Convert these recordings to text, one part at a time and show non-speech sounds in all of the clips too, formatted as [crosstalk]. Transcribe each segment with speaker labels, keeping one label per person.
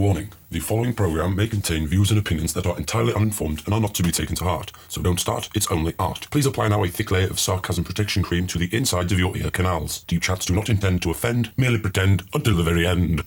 Speaker 1: Warning the following program may contain views and opinions that are entirely uninformed and are not to be taken to heart, so don't start, it's only art. Please apply now a thick layer of sarcasm protection cream to the insides of your ear canals. Deep chats do not intend to offend, merely pretend until the very end.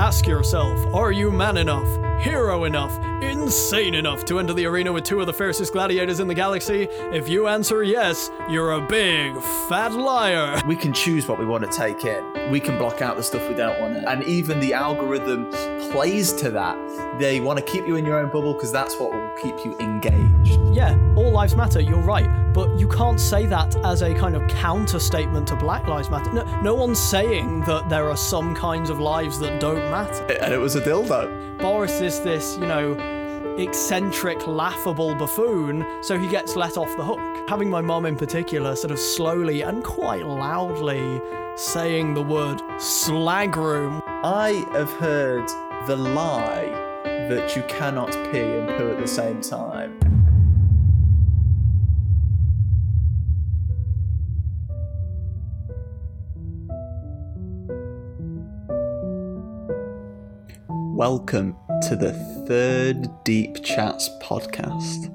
Speaker 2: Ask yourself are you man enough, hero enough, insane enough to enter the arena with two of the fiercest gladiators in the galaxy? If you answer yes, you're a big fat liar.
Speaker 3: We can choose what we want to take in. We can block out the stuff we don't want. And even the algorithm plays to that. They want to keep you in your own bubble because that's what will keep you engaged.
Speaker 2: Yeah, all lives matter, you're right. But you can't say that as a kind of counter statement to Black Lives Matter. No, no one's saying that there are some kinds of lives that don't matter.
Speaker 3: And it was a dildo.
Speaker 2: Boris is this, you know, eccentric, laughable buffoon, so he gets let off the hook. Having my mom in particular sort of slowly and quite loudly saying the word slag room.
Speaker 3: I have heard the lie that you cannot pee and poo at the same time. Welcome to the third Deep Chats podcast.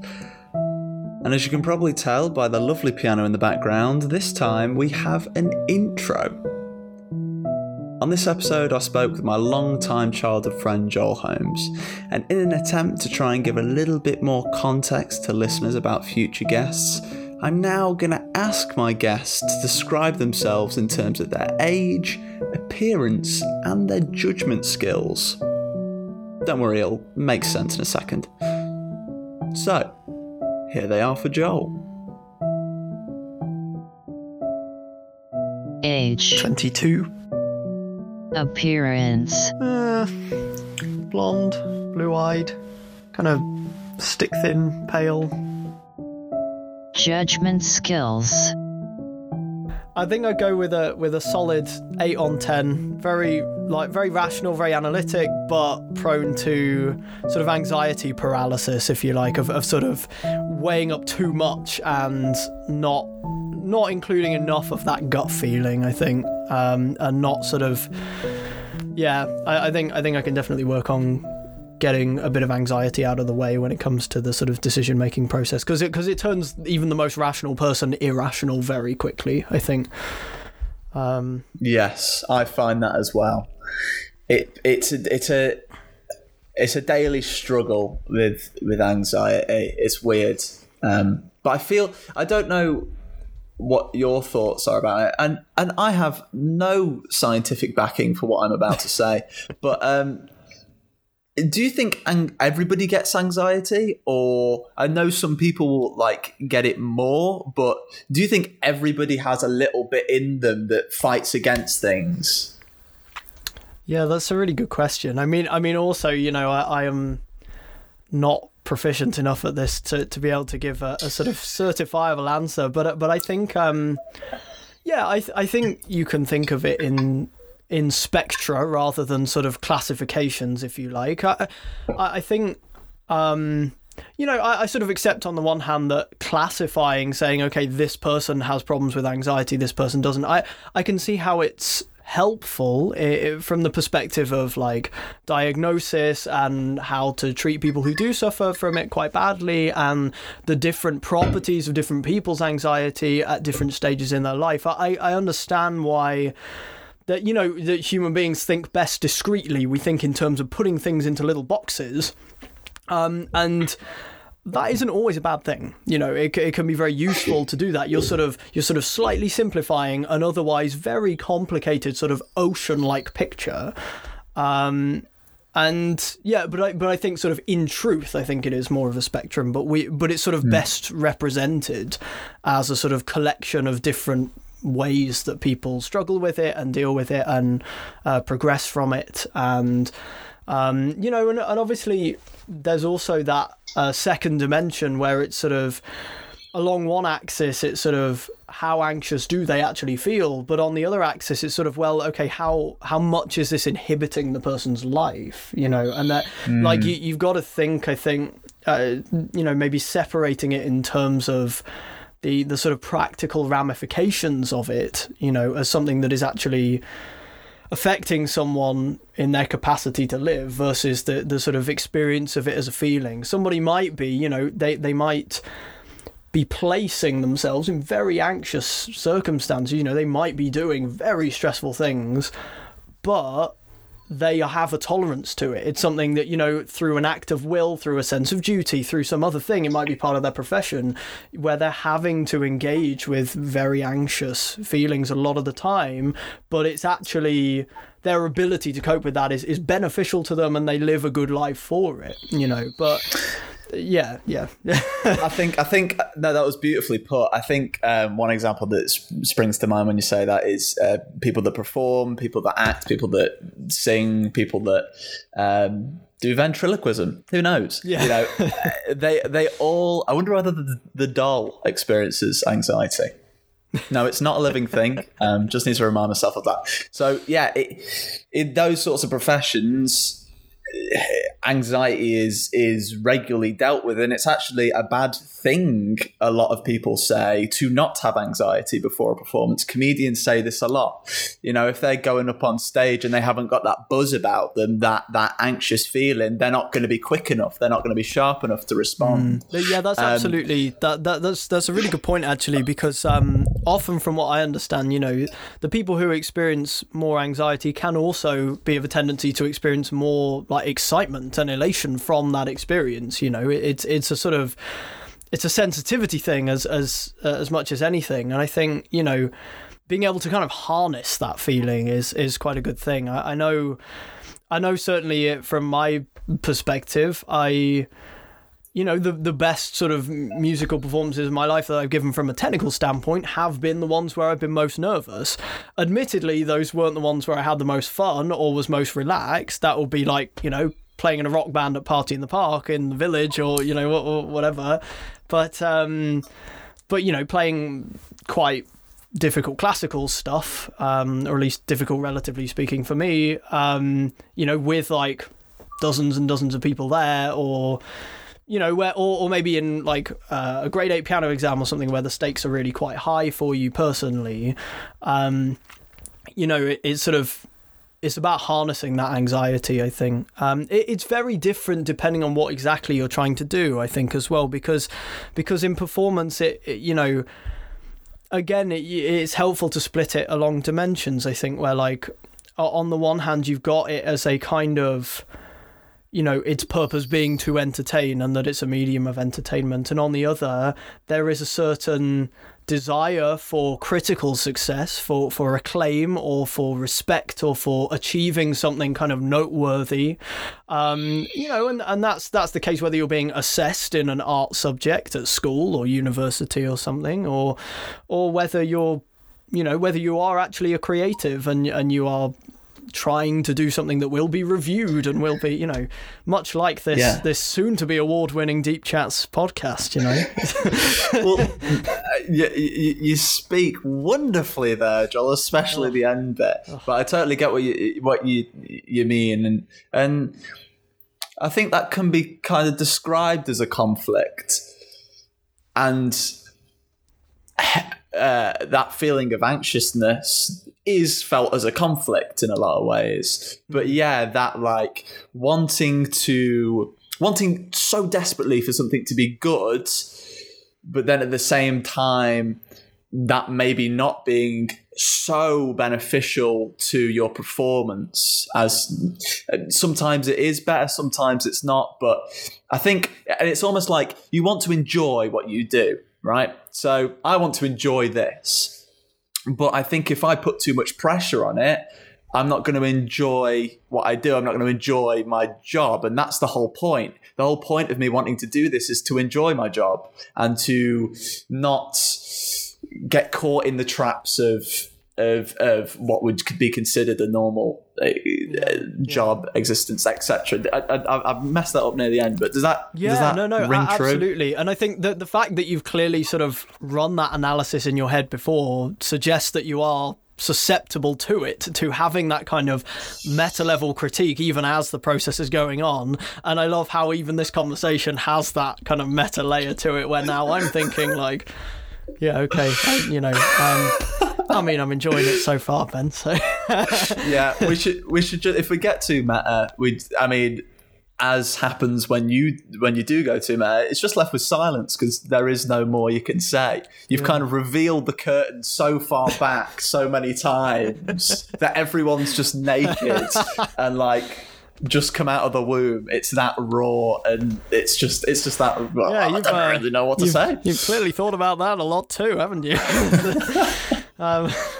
Speaker 3: And as you can probably tell by the lovely piano in the background, this time we have an intro. On this episode, I spoke with my long-time childhood friend Joel Holmes, and in an attempt to try and give a little bit more context to listeners about future guests, I'm now going to ask my guests to describe themselves in terms of their age, appearance, and their judgment skills. Don't worry, it'll make sense in a second. So, here they are for Joel.
Speaker 4: Age.
Speaker 2: 22.
Speaker 4: Appearance.
Speaker 2: Uh, blonde, blue eyed, kind of stick thin, pale.
Speaker 4: Judgment skills.
Speaker 2: I think I'd go with a with a solid eight on ten. Very like very rational, very analytic, but prone to sort of anxiety paralysis, if you like, of, of sort of weighing up too much and not not including enough of that gut feeling. I think, um, and not sort of yeah. I, I think I think I can definitely work on getting a bit of anxiety out of the way when it comes to the sort of decision making process because it because it turns even the most rational person irrational very quickly. I think. Um,
Speaker 3: Yes, I find that as well. It it's a, it's a it's a daily struggle with with anxiety. It's weird, um, but I feel I don't know what your thoughts are about it, and and I have no scientific backing for what I'm about to say, but um, do you think everybody gets anxiety or i know some people like get it more but do you think everybody has a little bit in them that fights against things
Speaker 2: Yeah, that's a really good question. I mean, I mean, also, you know, I, I am not proficient enough at this to, to be able to give a, a sort of certifiable answer, but but I think, um, yeah, I th- I think you can think of it in in spectra rather than sort of classifications, if you like. I I, think. Um, you know, I, I sort of accept on the one hand that classifying, saying, okay, this person has problems with anxiety, this person doesn't. I, I can see how it's helpful from the perspective of like diagnosis and how to treat people who do suffer from it quite badly and the different properties of different people's anxiety at different stages in their life. I, I understand why that you know that human beings think best discretely. We think in terms of putting things into little boxes, um, and that isn't always a bad thing. You know, it, it can be very useful to do that. You're sort of you're sort of slightly simplifying an otherwise very complicated sort of ocean-like picture. Um, and yeah, but I but I think sort of in truth, I think it is more of a spectrum. But we but it's sort of best represented as a sort of collection of different ways that people struggle with it and deal with it and uh, progress from it. And um, you know and, and obviously there's also that uh, second dimension where it's sort of along one axis it's sort of how anxious do they actually feel? But on the other axis it's sort of well okay how how much is this inhibiting the person's life you know? And that like you, you've got to think i think uh, you know maybe separating it in terms of the the sort of practical ramifications of it, you know, as something that is actually affecting someone in their capacity to live versus the the sort of experience of it as a feeling. Somebody might be, you know, they they might be placing themselves in very anxious circumstances. You know, they might be doing very stressful things, but they have a tolerance to it. It's something that, you know, through an act of will, through a sense of duty, through some other thing, it might be part of their profession, where they're having to engage with very anxious feelings a lot of the time, but it's actually their ability to cope with that is, is beneficial to them and they live a good life for it, you know. But yeah, yeah. [laughs]
Speaker 3: I think I think no, that was beautifully put. I think um, one example that springs to mind when you say that is uh, people that perform, people that act, people that sing, people that um, do ventriloquism. Who knows?
Speaker 2: Yeah.
Speaker 3: You know, [laughs] they they all. I wonder whether the, the doll experiences anxiety. No, it's not a living thing. Um, just need to remind myself of that. So yeah, it, in those sorts of professions anxiety is is regularly dealt with and it's actually a bad thing a lot of people say to not have anxiety before a performance. Comedians say this a lot. You know if they're going up on stage and they haven't got that buzz about them that that anxious feeling they're not going to be quick enough they're not going to be sharp enough to respond.
Speaker 2: Mm. yeah that's um, absolutely that, that that's that's a really good point actually because um, often from what i understand you know the people who experience more anxiety can also be of a tendency to experience more like excitement and elation from that experience you know. It's it's a sort of it's a sensitivity thing as as uh, as much as anything. And i think you know being able to kind of harness that feeling is is quite a good thing. I, I know i know certainly from my perspective i you know the the best sort of musical performances of my life that I've given from a technical standpoint have been the ones where I've been most nervous. Admittedly, those weren't the ones where I had the most fun or was most relaxed. That would be like you know playing in a rock band at Party in the Park in the village or you know whatever. But um, but you know playing quite difficult classical stuff, um, or at least difficult relatively speaking for me. Um, you know with like dozens and dozens of people there or you know, where or, or maybe in like uh, a grade eight piano exam or something where the stakes are really quite high for you personally, um, you know, it, it's sort of it's about harnessing that anxiety. I think um, it, it's very different depending on what exactly you're trying to do. I think as well because because in performance, it, it you know. Again, it, it's helpful to split it along dimensions. I think where, like, on the one hand, you've got it as a kind of you know its purpose being to entertain and that it's a medium of entertainment. And on the other there is a certain desire for critical success for for acclaim or for respect or for achieving something kind of noteworthy. Um, you know and, and that's that's the case whether you're being assessed in an art subject at school or university or something or or whether you're you know whether you are actually a creative and and you are trying to do something that will be reviewed and will be, you know, much like this yeah. this soon to be award winning Deep Chats podcast. You know. [laughs]
Speaker 3: well, you, you, speak wonderfully there, Joel, especially oh. the end bit. Oh. But I totally get what you what you you mean, and and I think that can be kind of described as a conflict, and. Uh, that feeling of anxiousness is felt as a conflict in a lot of ways. But yeah, that like wanting to wanting so desperately for something to be good, but then at the same time that maybe not being so beneficial to your performance as sometimes it is better sometimes it's not but i think and it's almost like you want to enjoy what you do right so i want to enjoy this but I think if I put too much pressure on it, I'm not going to enjoy what I do. I'm not going to enjoy my job. And that's the whole point. The whole point of me wanting to do this is to enjoy my job and to not get caught in the traps of of of what would be considered a normal uh, job yeah. existence, etc. I, have messed that up near the end, but does that
Speaker 2: yeah
Speaker 3: does that
Speaker 2: no no
Speaker 3: ring
Speaker 2: absolutely?
Speaker 3: True?
Speaker 2: And I think that the fact that you've clearly sort of run that analysis in your head before suggests that you are susceptible to it, to having that kind of meta level critique, even as the process is going on. And I love how even this conversation has that kind of meta layer to it, where now I'm thinking like yeah, okay. I, you know, um, I mean, I'm enjoying it so far, Ben. So [laughs]
Speaker 3: yeah, we should we should just if we get to meta, we I mean, as happens when you when you do go to meta, it's just left with silence because there is no more you can say. You've kind of revealed the curtain so far back so many times that everyone's just naked [laughs] and like just come out of the womb. It's that raw and it's just it's just that. Well,
Speaker 2: yeah,
Speaker 3: I don't
Speaker 2: uh,
Speaker 3: really know what to say.
Speaker 2: You've clearly thought about that a lot too, haven't you? [laughs] um, [laughs]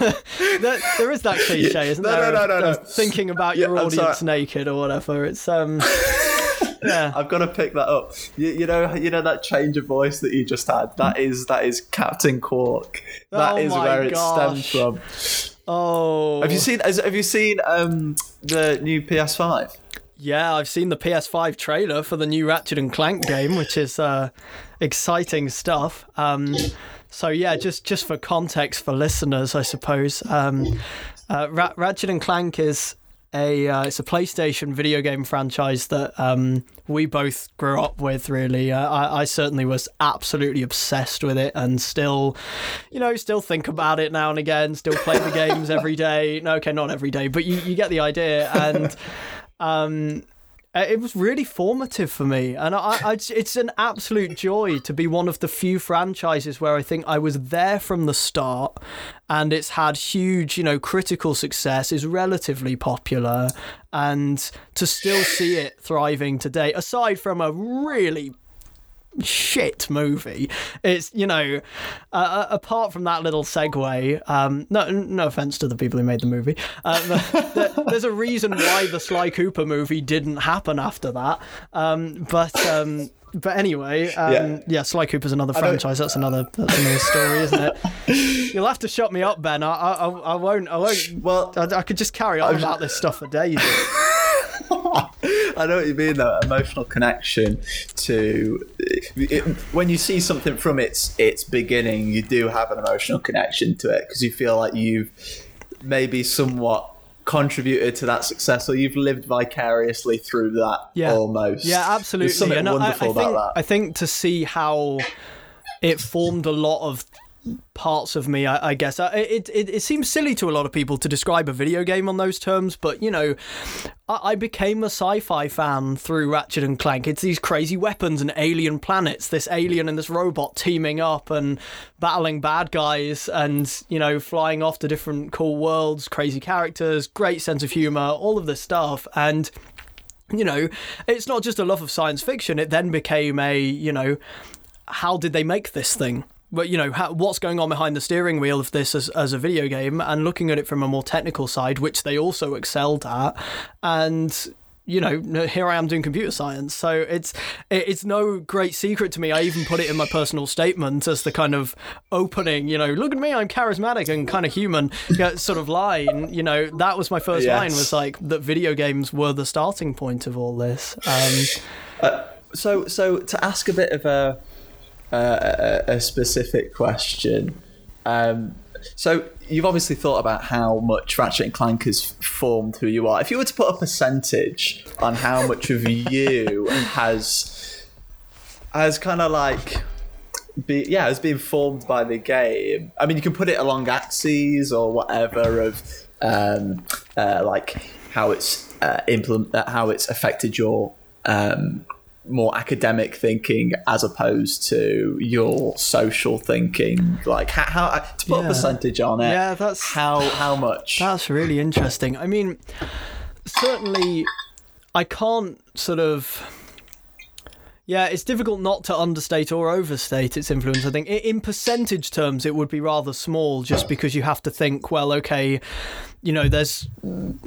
Speaker 2: there, there is that cliche, isn't
Speaker 3: No,
Speaker 2: there?
Speaker 3: no, no, no, no.
Speaker 2: Thinking about your
Speaker 3: I'm
Speaker 2: audience naked or whatever. It's um, [laughs] yeah.
Speaker 3: I've got to pick that up. You, you know, you know that change of voice that you just had. That is that is Captain Qwark. That
Speaker 2: Oh
Speaker 3: is where it stems from.
Speaker 2: Oh,
Speaker 3: Have you seen? Have you seen um, the new PS5?
Speaker 2: Yeah, I've seen the PS5 trailer for the new Ratchet and Clank game, which is uh, exciting stuff. Um, so yeah, just just for context for listeners, I suppose, um, uh, Ra- Ratchet and Clank is a uh, it's a PlayStation video game franchise that um, we both grew up with. Really, uh, I, I certainly was absolutely obsessed with it, and still, you know, still think about it now and again. Still play the games every day. [laughs] No, okay, not every day, but you, you get the idea. And um, uh, it was really formative for me, and I, I, it's an absolute joy to be one of the few franchises where I think I was there from the start, and it's had huge, you know, critical success, is relatively popular, and to still see it thriving today, aside from a really shit movie. It's you know, uh, apart from that little segue. Um, no, no offense to the people who made the movie. The- the- there's a reason why the Sly Cooper movie didn't happen after that. Um, but. Um, but anyway, um, yeah.
Speaker 3: Yeah.
Speaker 2: Sly Cooper's another franchise. That's another that's another story, isn't it? You'll have to shut me up, Ben. I, I, I won't. I won't.
Speaker 3: Well,
Speaker 2: I, I could just carry on about this stuff for days. [laughs] [laughs]
Speaker 3: I know what you mean though. Emotional connection to it, when you see something from its its beginning, you do have an emotional connection to it because you feel like you've maybe somewhat contributed to that success or you've lived vicariously through that
Speaker 2: Yeah.
Speaker 3: almost.
Speaker 2: Yeah, absolutely.
Speaker 3: There's something
Speaker 2: And I-
Speaker 3: wonderful
Speaker 2: I, think,
Speaker 3: about
Speaker 2: I
Speaker 3: that.
Speaker 2: think to see how it formed a lot of parts of me, I, I guess. I, it, it it seems silly to a lot of people to describe a video game on those terms, but you know, I, I became a sci-fi fan through Ratchet and Clank. It's these crazy weapons and alien planets, this alien and this robot teaming up and battling bad guys, and you know, flying off to different cool worlds, crazy characters, great sense of humor, all of this stuff, and you know, it's not just a love of science fiction. It then became a, you know, how did they make this thing? But you know, how, what's going on behind the steering wheel of this as, as a video game, and looking at it from a more technical side, which they also excelled at, and you know, here I am doing computer science. So it's it's no great secret to me. I even put it in my personal statement as the kind of opening. You know, look at me, I'm charismatic and kind of human. Yeah, sort of line. You know, that was my first
Speaker 3: Yes.
Speaker 2: line. Was like that video games were the starting point of all this. Um,
Speaker 3: So so to ask a bit of a a, a specific question. Um, so you've obviously thought about how much Ratchet and Clank has formed who you are. If you were to put a percentage on how much of you has has kind of like be yeah has been formed by the game. I mean, you can put it along axes or whatever of um, uh, like how it's uh, implement uh, how it's affected your um, more academic thinking as opposed to your social thinking. Like how, how to put
Speaker 2: Yeah.
Speaker 3: a percentage on it.
Speaker 2: Yeah, that's-
Speaker 3: how how much.
Speaker 2: That's really interesting. I mean, certainly, I can't sort of. Yeah, it's difficult not to understate or overstate its influence. I think in percentage terms, it would be rather small, just because you have to think, well, okay, you know, there's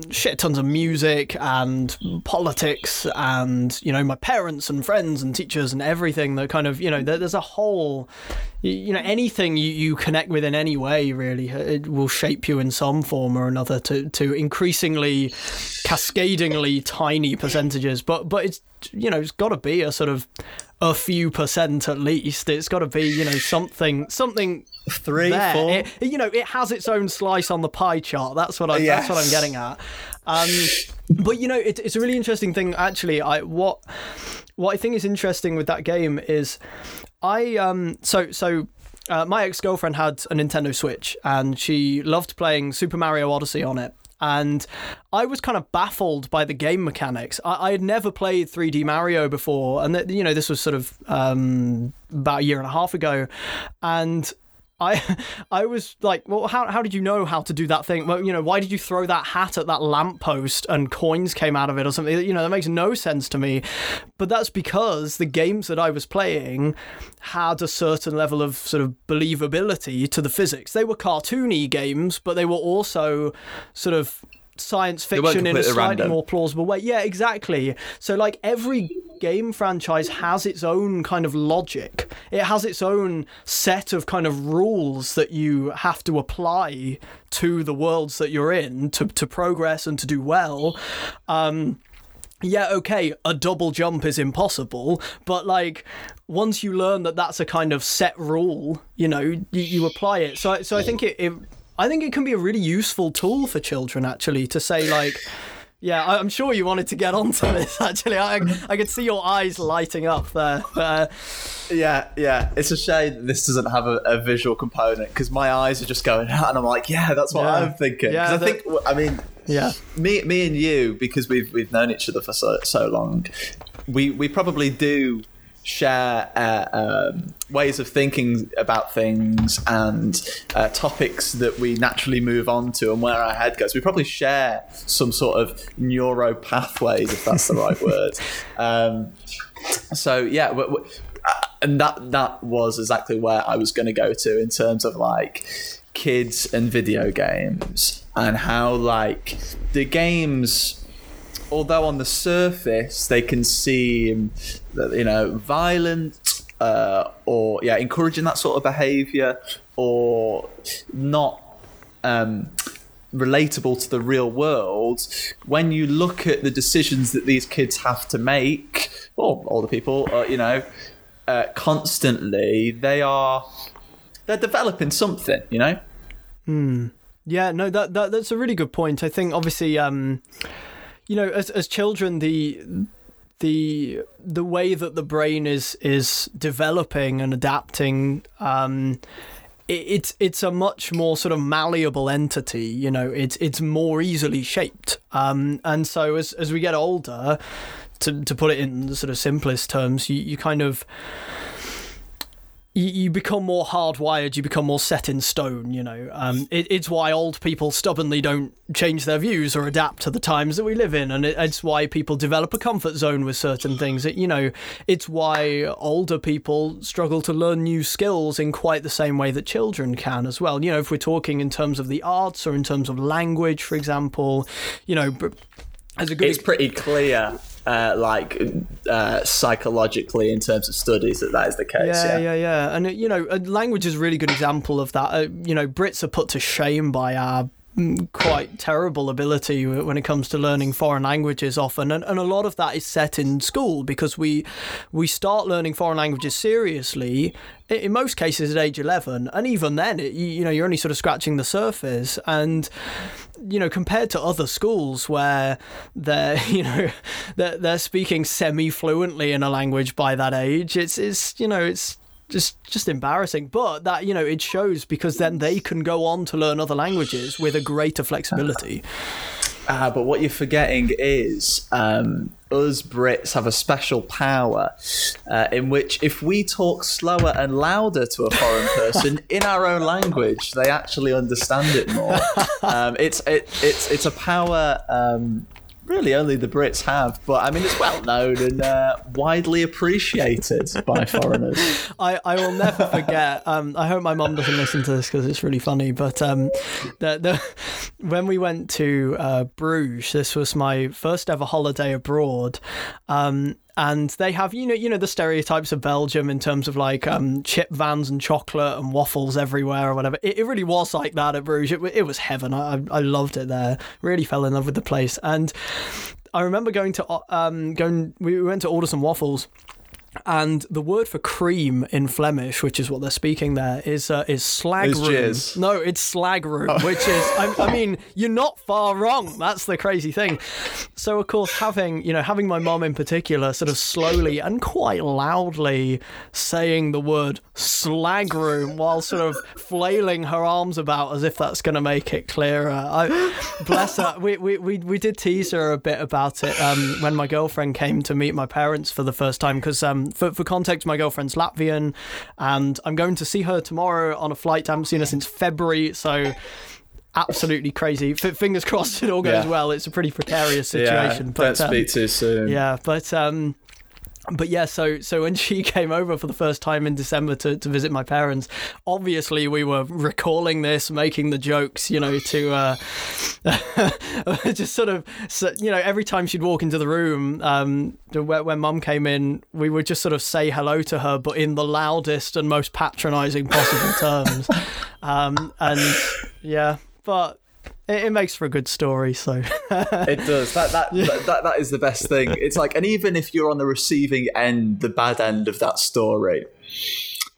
Speaker 2: shit tons of music and politics and you know my parents and friends and teachers and everything that kind of you know there's a whole you, know anything you, you connect with in any way really uh, it will shape you in some form or another to to increasingly cascadingly tiny percentages. But but it's you know it's got to be a sort of a few percent at least it's got to be you know something something
Speaker 3: Three,
Speaker 2: there.
Speaker 3: four.
Speaker 2: It- you know, it has its own slice on the pie chart. That's what I. That's what I'm getting at. Um, but you know, it, it's a really interesting thing. Actually, I what what I think is interesting with that game is, I um so so uh, my ex girlfriend had a Nintendo Switch and she loved playing Super Mario Odyssey on it. And I was kind of baffled by the game mechanics. I, I had never played 3D Mario before, and th- you know this was sort of um, about a year and a half ago, and I [laughs] I was like, well, how how did you know how to do that thing? Well, you know, why did you throw that hat at that lamppost and coins came out of it or something? You know, that makes no sense to me. But that's because the games that I was playing had a certain level of sort of believability to the physics. They were cartoony games, but they were also sort of science fiction in a slightly random. more plausible way. Yeah, exactly. So like every game franchise has its own kind of logic. It has its own set of kind of rules that you have to apply to the worlds that you're in to to progress and to do well. Um, yeah, okay, a double jump is impossible, but like once you learn that that's a kind of set rule, you know, you, you apply it. So, so I think it, it I think it can be a really useful tool for children actually to say like. Yeah, I'm sure you wanted to get onto this. [laughs] Actually, I, I could see your eyes lighting up there. Uh,
Speaker 3: yeah, yeah. It's a shame this doesn't have a, a visual component because my eyes are just going out, [laughs] and I'm like, yeah, that's what yeah. I'm thinking. Yeah, I think, I mean,
Speaker 2: yeah,
Speaker 3: me, me and you, because we've we've known each other for so so long, we we probably do share uh, um, ways of thinking about things and uh, topics that we naturally move on to and where our head goes. We probably share some sort of neuro pathways, if that's the right word. [laughs] Um, so yeah, w- w- uh, and that that was exactly where I was going to go to in terms of like kids and video games and how like the games although on the surface they can seem, you know, violent uh, or yeah, encouraging that sort of behaviour or not um, relatable to the real world. When you look at the decisions that these kids have to make, or older people, uh, you know, uh, constantly, they are they're developing something, you know.
Speaker 2: Hmm. Yeah, no, that, that that's a really good point. I think obviously, um, you know, as as children, the the the way that the brain is is developing and adapting um, it's it's a much more sort of malleable entity you know it's it's more easily shaped. Um, and so as as we get older to to put it in the sort of simplest terms you, you kind of you, you become more hardwired, you become more set in stone, you know. Um, it, it's why old people stubbornly don't change their views or adapt to the times that we live in. And it, it's why people develop a comfort zone with certain things. It, you know, it's why older people struggle to learn new skills in quite the same way that children can as well. You know, if we're talking in terms of the arts or in terms of language, for example, you know,
Speaker 3: as a good it's pretty clear uh, like uh, psychologically in terms of studies that that is the case.
Speaker 2: Yeah, yeah, yeah. yeah. And you know, language is a really good example of that. Uh, you know, Brits are put to shame by our quite terrible ability when it comes to learning foreign languages often and, and a lot of that is set in school because we we start learning foreign languages seriously in most cases at age 11 and even then it, you know you're only sort of scratching the surface and you know compared to other schools where they're [laughs] you know they're, they're speaking semi fluently in a language by that age it's it's you know it's just just embarrassing. But that you know it shows because then they can go on to learn other languages with a greater flexibility.
Speaker 3: Uh, but what you're forgetting is um, us Brits have a special power uh, in which if we talk slower and louder to a foreign [laughs] person in our own language, they actually understand it more. [laughs] Um, it's it, it's it's a power um, really only the Brits have, but I mean it's well known and uh, widely appreciated by foreigners. [laughs]
Speaker 2: I, I will never forget. Um, I hope my mom doesn't listen to this because it's really funny. But um, the, the when we went to uh, Bruges, this was my first ever holiday abroad. Um, and they have you know you know the stereotypes of Belgium in terms of like um, chip vans and chocolate and waffles everywhere or whatever. It, it really was like that at Bruges. It, it was heaven. I, I loved it there. Really fell in love with the place. And I remember going to um going we went to order some waffles and the word for cream in Flemish, which is what they're speaking there, is uh, is slag
Speaker 3: Is
Speaker 2: room.
Speaker 3: jizz.
Speaker 2: No, it's slag room, which is I, I mean you're not far wrong. That's the crazy thing. So of course having you know having my mom in particular sort of slowly and quite loudly saying the word slagroom while sort of flailing her arms about as if that's going to make it clearer. I, bless her. We, we we we did tease her a bit about it um, when my girlfriend came to meet my parents for the first time because um, for, for context, my girlfriend's Latvian, and I'm going to see her tomorrow on a flight. I haven't seen her since February, so absolutely crazy. F- fingers [laughs] crossed it all goes
Speaker 3: Yeah.
Speaker 2: well. It's a pretty precarious
Speaker 3: Yeah,
Speaker 2: situation,
Speaker 3: don't
Speaker 2: but um,
Speaker 3: speak too soon.
Speaker 2: yeah, but um, but yeah, so so when [laughs] she came over for the first time in December to, to visit my parents, obviously we were recalling this, making the jokes, you know, to uh, [laughs] just sort of, you know, every time she'd walk into the room, um, when, when mum came in, we would just sort of say hello to her, but in the loudest and most patronising possible terms, [laughs] um, and yeah, but. It, it makes for a good story, so
Speaker 3: It does. That that, [laughs] that that that is the best thing. It's like, and even if you're on the receiving end, the bad end of that story,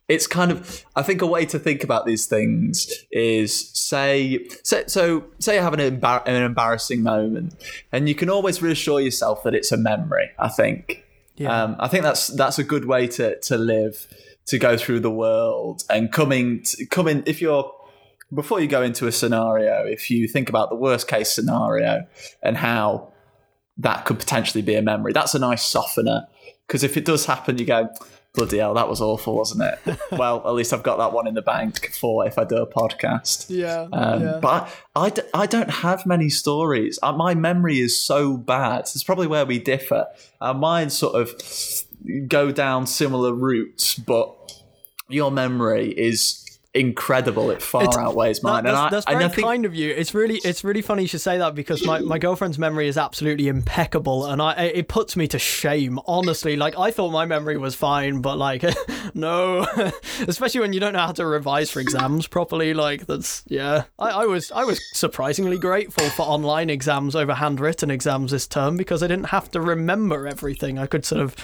Speaker 3: it's kind of. I think a way to think about these things is say, so, so say you have an, embar- an embarrassing moment, and you can always reassure yourself that it's a memory. I think.
Speaker 2: Yeah.
Speaker 3: Um, I think that's that's a good way to to live, to go through the world, and coming to, coming if you're before you go into a scenario, if you think about the worst case scenario and how that could potentially be a memory, that's a nice softener. Because if it does happen, you go, bloody hell, that was awful, wasn't it? [laughs] well, at least I've got that one in the bank for if I do a podcast.
Speaker 2: yeah,
Speaker 3: Um,
Speaker 2: yeah.
Speaker 3: But I, I d- I don't have many stories. Uh, my memory is so bad. It's probably where we differ. Uh, mine sort of go down similar routes, but your memory is incredible. It far
Speaker 2: It's-
Speaker 3: outweighs
Speaker 2: That-
Speaker 3: mine.
Speaker 2: that's,
Speaker 3: and I,
Speaker 2: that's
Speaker 3: and
Speaker 2: very
Speaker 3: I think
Speaker 2: kind of you. It's really, it's really funny you should say that because my, my girlfriend's memory is absolutely impeccable, and I it puts me to shame. Honestly, like I thought my memory was fine, but like [laughs] no, [laughs] especially when you don't know how to revise for exams properly. Like that's yeah. I, I was I was surprisingly grateful for online exams over handwritten exams this term because I didn't have to remember everything. I could sort of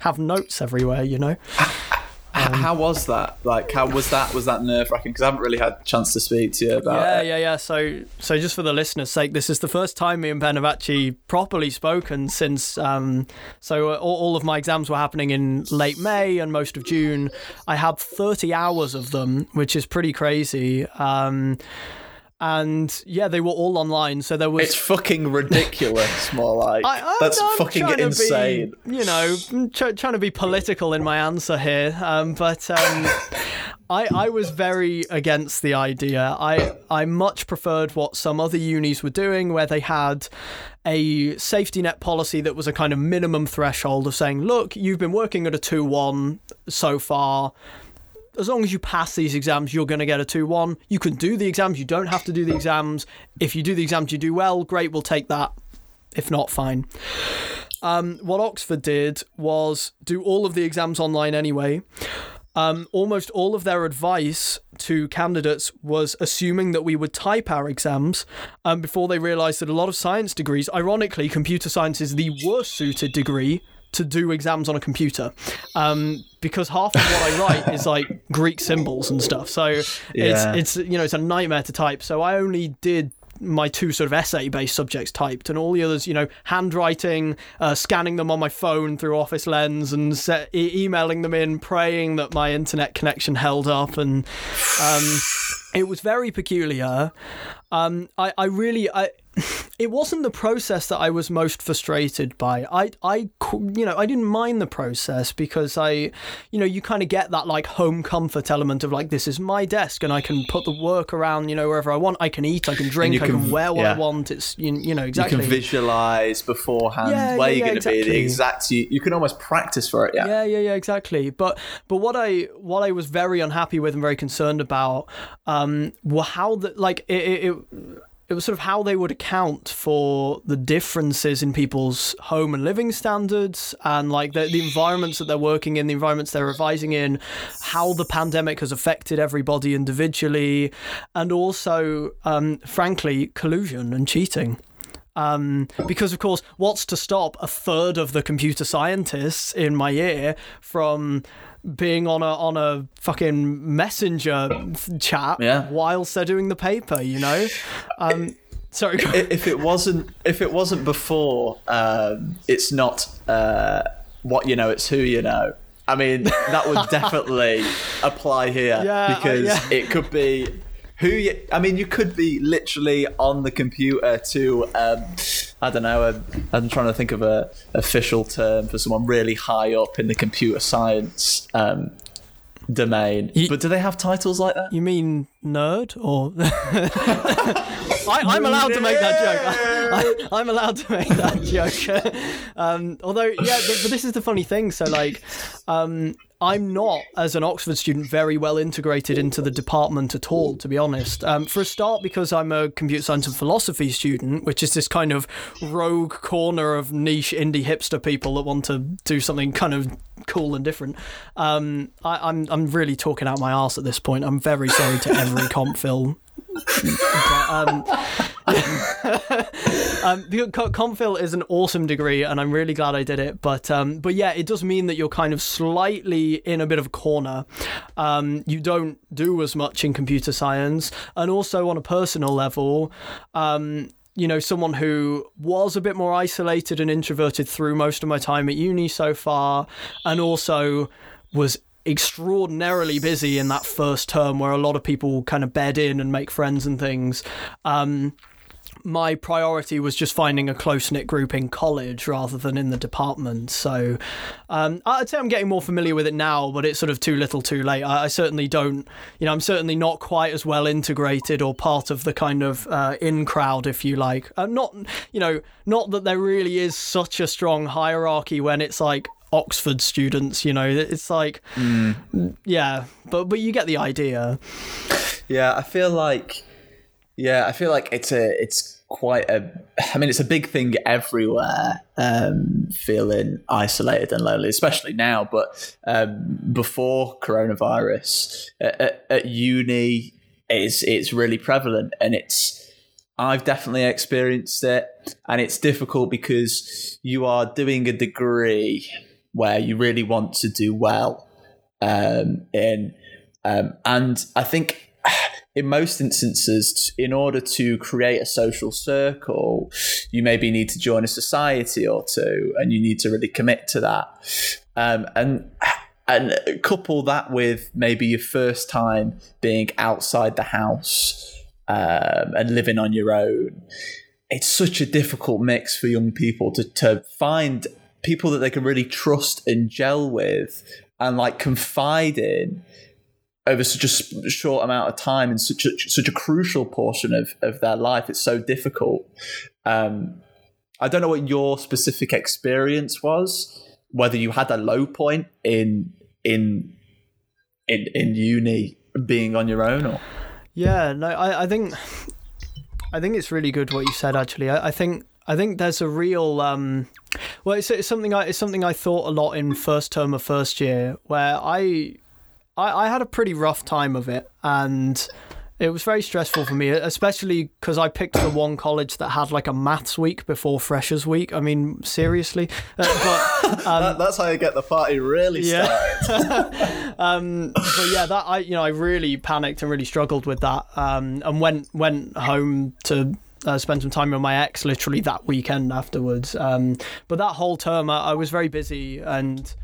Speaker 2: have notes everywhere, you know. [laughs]
Speaker 3: H- how was that? Like, how was that? Was that nerve wracking? Because I haven't really had a chance to speak to you about
Speaker 2: Yeah,
Speaker 3: it.
Speaker 2: yeah, yeah. So, so just for the listeners' sake, this is the first time me and Ben have actually properly spoken since. Um, so uh, all, all of my exams were happening in late May and most of June. I had thirty hours of them, which is pretty crazy. Um, and yeah, they were all online. So there was.
Speaker 3: It's fucking ridiculous. [laughs] More like
Speaker 2: I,
Speaker 3: that's
Speaker 2: I'm
Speaker 3: fucking insane.
Speaker 2: Be, you know, try, trying to be political in my answer here, um, but um, [laughs] I I was very against the idea. I I much preferred what some other unis were doing, where they had a safety net policy that was a kind of minimum threshold of saying, look, you've been working at a two one so far as long as you pass these exams, you're going to get a 2 1. You can do the exams, you don't have to do the exams. If you do the exams, you do well, great, we'll take that. If not, fine. Um, what Oxford did was do all of the exams online anyway. Um, almost all of their advice to candidates was assuming that we would type our exams um, before they realised that a lot of science degrees, ironically, computer science is the worst suited degree to do exams on a computer um, because half of what I write is like Greek symbols and stuff. So
Speaker 3: Yeah.
Speaker 2: it's it's you know it's a nightmare to type. So I only did my two sort of essay based subjects typed and all the others you know handwriting uh, scanning them on my phone through office lens and se- e- emailing them in praying that my internet connection held up and um, it was very peculiar um, I, I really I [laughs] it wasn't the process that I was most frustrated by. I, I, you know, I didn't mind the process because I, you know, you kind of get that like home comfort element of like this is my desk and I can put the work around, you know, wherever I want. I can eat, I can drink,
Speaker 3: you
Speaker 2: I can
Speaker 3: can-
Speaker 2: wear what I want. It's you, you know
Speaker 3: You
Speaker 2: exactly.
Speaker 3: can visualize beforehand
Speaker 2: Yeah,
Speaker 3: where
Speaker 2: yeah,
Speaker 3: you're
Speaker 2: yeah,
Speaker 3: going to be. The
Speaker 2: exactly.
Speaker 3: exact. You, you can almost practice for it. Yeah.
Speaker 2: Yeah, yeah, yeah, exactly. But but what I what I was very unhappy with and very concerned about um, were how the like it, it, it it was sort of how they would account for the differences in people's home and living standards and like the, the environments that they're working in, the environments they're revising in, how the pandemic has affected everybody individually, and also, um, frankly, collusion and cheating. Um, because of course, what's to stop a third of the computer scientists in my year from being on a on a fucking messenger chat
Speaker 3: Yeah.
Speaker 2: whilst they're doing the paper? You know. Um, sorry.
Speaker 3: if it wasn't if it wasn't before um, it's not uh, what you know it's who you know i mean that would [laughs] definitely apply here
Speaker 2: Yeah,
Speaker 3: because
Speaker 2: yeah.
Speaker 3: it could be who you i mean you could be literally on the computer to um, i don't know um, i'm trying to think of a official term for someone really high up in the computer science um, domain
Speaker 2: Ye-
Speaker 3: but do they have titles like that
Speaker 2: You mean nerd or? [laughs] I, I'm allowed to make that joke. [laughs] I, am allowed to make that joke. [laughs] um, although, yeah, but, but this is the funny thing. So, like, um, I'm not, as an Oxford student, very well integrated into the department at all, to be honest. Um, for a start, because I'm a computer science and philosophy student, which is this kind of rogue corner of niche indie hipster people that want to do something kind of cool and different. Um, I, I'm I'm really talking out my arse at this point. I'm very sorry to every comp [laughs] film. But, um, [laughs] um, is an awesome degree, and I'm really glad I did it. But um, but yeah, it does mean that you're kind of slightly in a bit of a corner. Um, you don't do as much in computer science, and also on a personal level. Um, you know, someone who was a bit more isolated and introverted through most of my time at uni so far, and also was extraordinarily busy in that first term where a lot of people kind of bed in and make friends and things. Um, my priority was just finding a close knit group in college rather than in the department. So um, I'd say I'm getting more familiar with it now, but it's sort of too little too late. I, I certainly don't, you know, I'm certainly not quite as well integrated or part of the kind of uh, in crowd, if you like. Uh, not, you know, not that there really is such a strong hierarchy when it's like, Oxford students, you know, it's like, yeah, but but you get the idea.
Speaker 3: Yeah, I feel like yeah, I feel like it's a it's quite a I mean it's a big thing everywhere um feeling isolated and lonely especially now but um before coronavirus at, at, uni it's it's really prevalent and it's I've definitely experienced it and it's difficult because you are doing a degree where you really want to do well um in um and I think in most instances, in order to create a social circle, you maybe need to join a society or two, and you need to really commit to that. Um, and and couple that with maybe your first time being outside the house um, and living on your own. It's such a difficult mix for young people to to find people that they can really trust and gel with and like confide in over such a short amount of time in such a such a crucial portion of, of their life. It's so difficult. Um, I don't know what your specific experience was, whether you had a low point in in in in uni being on your own or
Speaker 2: Yeah, no, I, I think I think it's really good what you said. Actually, I, I think I think there's a real um, well, it's, it's something I it's something I thought a lot in first term of first year, where I I, I had a pretty rough time of it, and it was very stressful for me, especially because I picked the one college that had like a maths week before freshers week. I mean, seriously, Uh, but [laughs]
Speaker 3: that, that's how you get the party really
Speaker 2: Yeah.
Speaker 3: started. [laughs]
Speaker 2: um, but yeah, that I you know I really panicked and really struggled with that, um, and went went home to. Uh, spend some time with my ex literally that weekend afterwards. Um, but that whole term, I, I was very busy and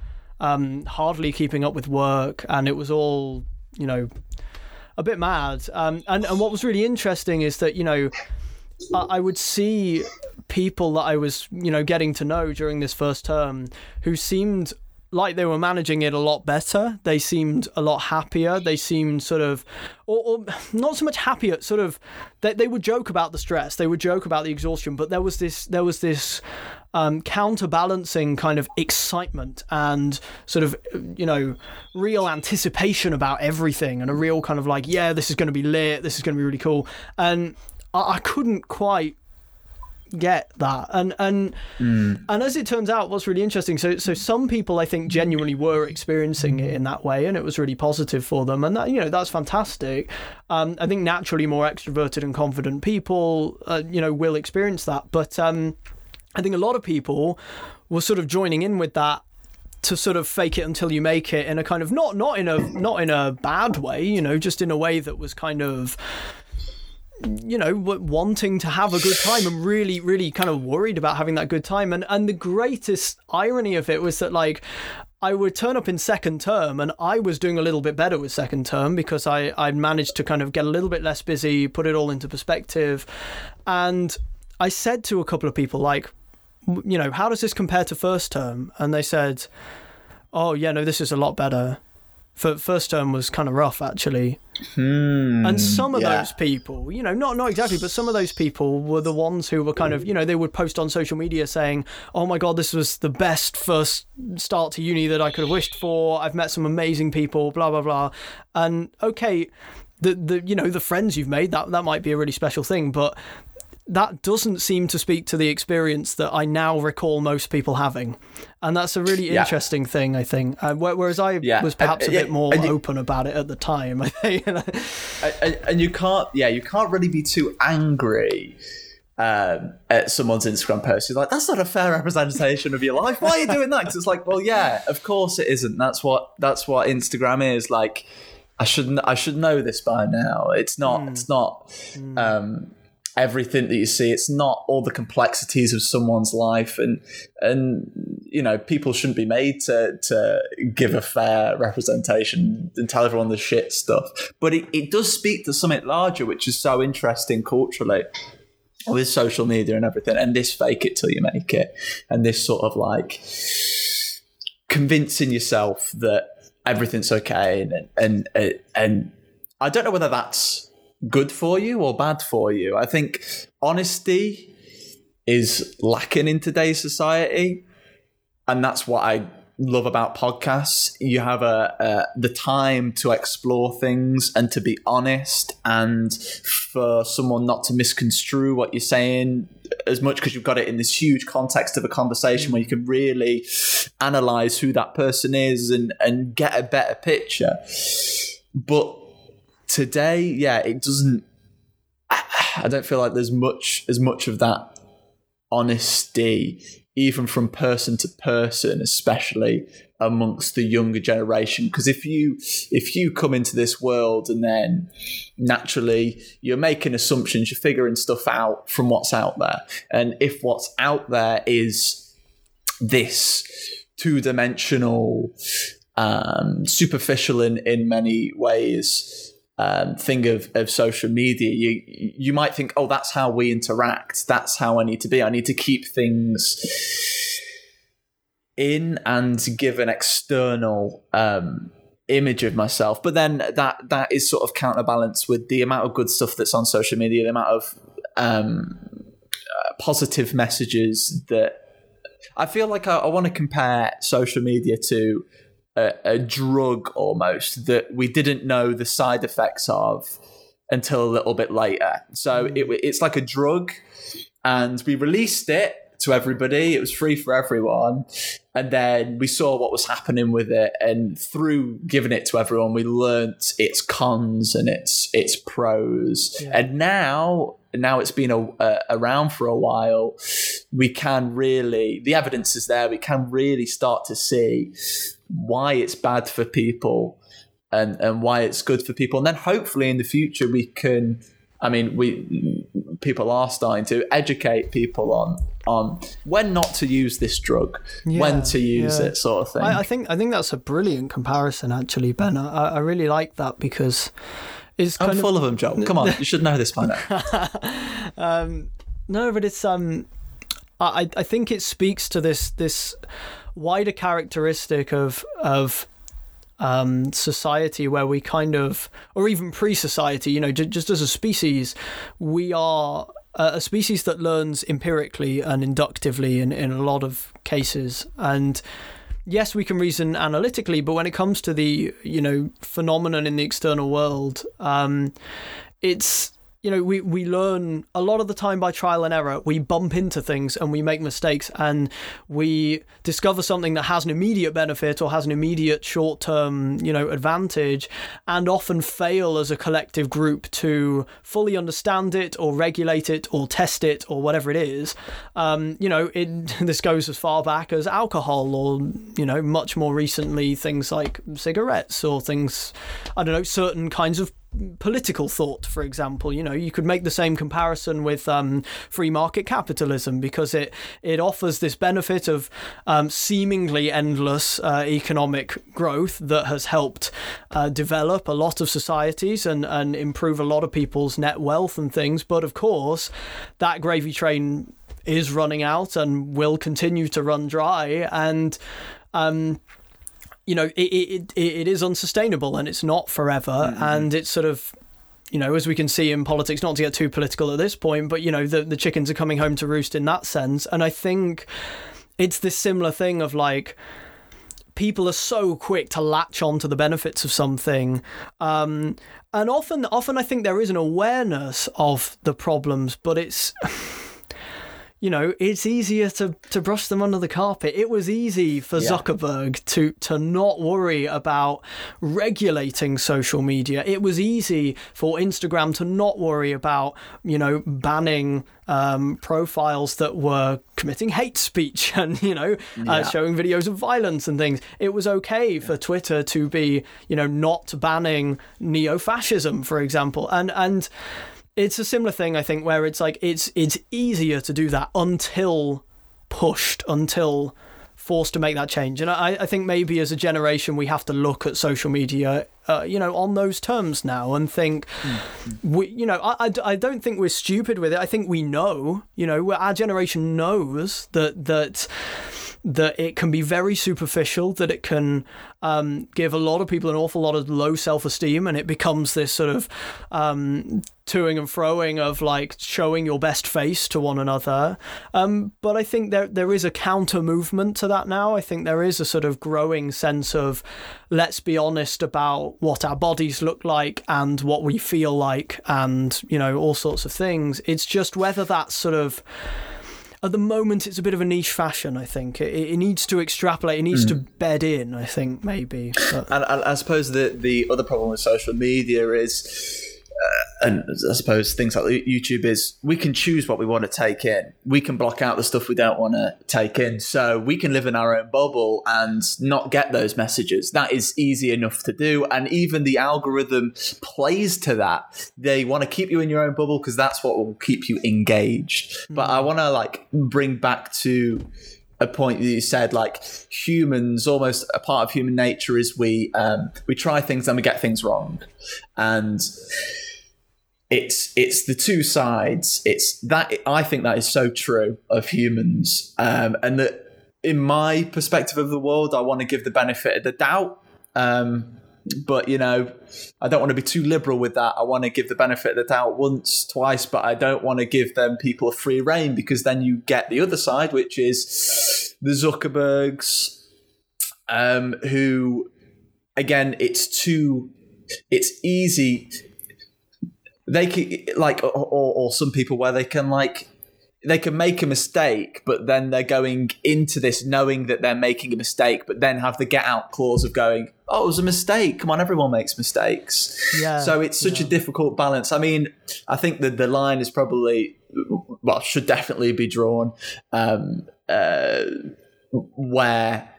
Speaker 2: um, hardly keeping up with work, and it was all you know a bit mad. Um, and and what was really interesting is that you know I, I would see people that I was you know getting to know during this first term who seemed like they were managing it a lot better. They seemed a lot happier. They seemed sort of, or, or not so much happier. Sort of, they, they would joke about the stress. They would joke about the exhaustion. But there was this, there was this um, counterbalancing kind of excitement and sort of, you know, real anticipation about everything and a real kind of like, yeah, this is going to be lit. This is going to be really cool. And I, I couldn't quite get that. And and
Speaker 3: Mm.
Speaker 2: and as it turns out, what's really interesting, so so some people I think genuinely were experiencing it in that way, and it was really positive for them, and that you know that's fantastic. Um, I think naturally more extroverted and confident people, uh, you know, will experience that, but um, I think a lot of people were sort of joining in with that to sort of fake it until you make it in a kind of not not in a not in a bad way, you know, just in a way that was kind of you know wanting to have a good time and really really kind of worried about having that good time. And and the greatest irony of it was that like I would turn up in second term and I was doing a little bit better with second term because I I'd managed to kind of get a little bit less busy put it all into perspective. And I said to a couple of people like you know how does this compare to first term and they said oh yeah no this is a lot better for first term was kind of rough actually
Speaker 3: Hmm,
Speaker 2: and some of
Speaker 3: yeah.
Speaker 2: those people, you know, not not exactly, but some of those people were the ones who were kind of, you know, they would post on social media saying, "Oh my god, this was the best first start to uni that I could have wished for. I've met some amazing people, blah blah blah." And okay, the the you know, the friends you've made, that that might be a really special thing, but that doesn't seem to speak to the experience that I now recall most people having, and that's a really
Speaker 3: Yeah.
Speaker 2: interesting thing. I think, uh, whereas I
Speaker 3: Yeah.
Speaker 2: was perhaps a
Speaker 3: And-
Speaker 2: bit more
Speaker 3: you-
Speaker 2: open about it at the time. [laughs]
Speaker 3: And, and you can't yeah you can't really be too angry um, at someone's instagram post. You're like that's not a fair representation of your life. Why are you doing that? 'Cause it's like well yeah of course it isn't. That's what that's what instagram is. Like i shouldn't i should know this by now. It's not it's not um everything that you see. It's not all the complexities of someone's life and and you know people shouldn't be made to to give a fair representation and tell everyone the shit stuff. But it, it does speak to something larger which is so interesting culturally with social media and everything and this fake it till you make it and this sort of like convincing yourself that everything's okay and and and, and I don't know whether that's good for you or bad for you. I think honesty is lacking in today's society, and that's what I love about podcasts. You have a, the time to explore things and to be honest, and for someone not to misconstrue what you're saying as much because you've got it in this huge context of a conversation where you can really analyze who that person is and and get a better picture. But today, yeah, it doesn't. I don't feel like there's much as much of that honesty, even from person to person, especially amongst the younger generation. Because if you if you come into this world and then naturally you're making assumptions, you're figuring stuff out from what's out there, and if what's out there is this two dimensional, um, superficial in in many ways um, thing of, of social media, you you might think, oh, that's how we interact. That's how I need to be. I need to keep things in and give an external um, image of myself. But then that that is sort of counterbalanced with the amount of good stuff that's on social media, the amount of um, uh, positive messages that I feel like I, I want to compare social media to a, a drug almost that we didn't know the side effects of until a little bit later. So hmm. it, it's like a drug, and we released it to everybody. It was free for everyone. And then we saw what was happening with it, and through giving it to everyone, we learnt its cons and its its pros.
Speaker 2: Yeah.
Speaker 3: And now, now it's been a, a, around for a while. We can really, the evidence is there. We can really start to see why it's bad for people and and why it's good for people. And then hopefully in the future we can. I mean, we people are starting to educate people on on when not to use this drug,
Speaker 2: Yeah,
Speaker 3: when to use
Speaker 2: yeah.
Speaker 3: it, sort of thing.
Speaker 2: I, I think I think that's a brilliant comparison, actually, Ben. I, I really like that because it's
Speaker 3: I'm full of them, Joe. Come on, you should know this by now. [laughs]
Speaker 2: um, no, but it's um, I I think it speaks to this this wider characteristic of of um, society where we kind of, or even pre-society, you know, j- just as a species, we are a species that learns empirically and inductively in, in a lot of cases. And yes, we can reason analytically, but when it comes to the, you know, phenomenon in the external world, um, it's you know, we, we learn a lot of the time by trial and error. We bump into things and we make mistakes and we discover something that has an immediate benefit or has an immediate short term, you know, advantage and often fail as a collective group to fully understand it or regulate it or test it or whatever it is. Um, you know, it, [laughs] this goes as far back as alcohol or, you know, much more recently things like cigarettes or things, I don't know, certain kinds of political thought, for example. You know, you could make the same comparison with um, free market capitalism because it it offers this benefit of um, seemingly endless uh, economic growth that has helped uh, develop a lot of societies and and improve a lot of people's net wealth and things. But of course, that gravy train is running out and will continue to run dry and. Um, you know, it, it, it, it is unsustainable and it's not forever. Mm-hmm. And it's sort of, you know, as we can see in politics, not to get too political at this point, but, you know, the, the chickens are coming home to roost in that sense. And I think it's this similar thing of like, people are so quick to latch on to the benefits of something. Um, and often, often I think there is an awareness of the problems, but it's. [laughs] you know, it's easier to, to brush them under the carpet. It was easy for yeah. Zuckerberg to to not worry about regulating social media. It was easy for Instagram to not worry about, you know, banning um, profiles that were committing hate speech [laughs] and you know uh, yeah. uh, showing videos of violence and things. It was okay for Twitter to be you know not banning neo-fascism, for example, and and it's a similar thing, I think, where it's like it's it's easier to do that until pushed, until forced to make that change. And I, I think maybe as a generation we have to look at social media, uh, you know, on those terms now and think, mm-hmm. we, you know, I, I, I don't think we're stupid with it. I think we know, you know, our generation knows that that that it can be very superficial, that it can um, give a lot of people an awful lot of low self esteem, and it becomes this sort of um, toing and froing of like showing your best face to one another. Um, but I think there there is a counter movement to that now. I think there is a sort of growing sense of let's be honest about what our bodies look like and what we feel like, and you know all sorts of things. It's just whether that's sort of at the moment it's a bit of a niche fashion. I think it, it needs to extrapolate. It needs mm. to bed in. I think maybe.
Speaker 3: And, and I suppose the the other problem with social media is uh, and I suppose things like YouTube is we can choose what we want to take in. We can block out the stuff we don't want to take in. So we can live in our own bubble and not get those messages. That is easy enough to do. And even the algorithm plays to that. They want to keep you in your own bubble because that's what will keep you engaged. Mm. But I want to like bring back to a point that you said like humans almost a part of human nature is we um, we try things and we get things wrong and it's it's the two sides. It's that I think that is so true of humans, um, and that in my perspective of the world, I want to give the benefit of the doubt. Um, but you know, I don't want to be too liberal with that. I want to give the benefit of the doubt once, twice, but I don't want to give them people a free reign because then you get the other side, which is the Zuckerbergs, um, who, again, it's too, it's easy they can like or, or some people where they can like they can make a mistake, but then they're going into this knowing that they're making a mistake, but then have the get out clause of going, "Oh, it was a mistake. Come on, everyone makes mistakes." Yeah. So it's such yeah. a difficult balance. I mean, I think that the line is probably well should definitely be drawn um, uh, where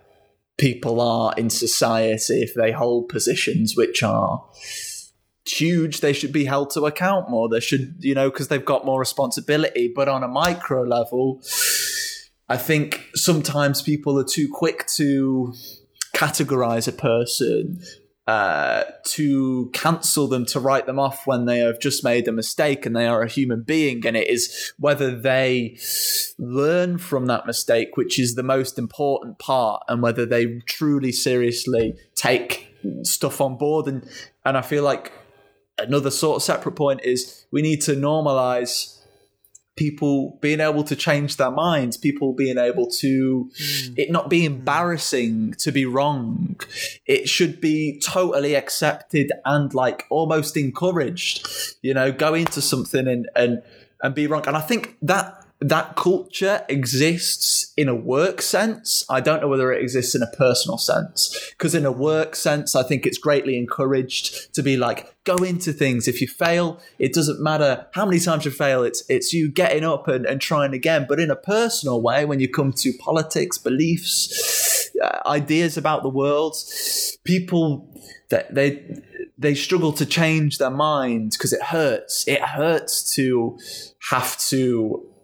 Speaker 3: people are in society if they hold positions which are huge they should be held to account more they should you know because they've got more responsibility but on a micro level i think sometimes people are too quick to categorize a person uh, to cancel them, to write them off when they have just made a mistake and they are a human being. And it is whether they learn from that mistake, which is the most important part, and whether they truly seriously take stuff on board. And, and I feel like another sort of separate point is we need to normalize people being able to change their minds, people being able to mm. it not be embarrassing to be wrong. It should be totally accepted and like almost encouraged. You know, go into something and and and be wrong. And I think that that culture exists in a work sense. I don't know whether it exists in a personal sense. Because in a work sense, I think it's greatly encouraged to be like, go into things. If you fail, it doesn't matter how many times you fail, it's it's you getting up and, and trying again. But in a personal way, when you come to politics, beliefs, uh, ideas about the world, people that they they struggle to change their mind because it hurts. It hurts to have to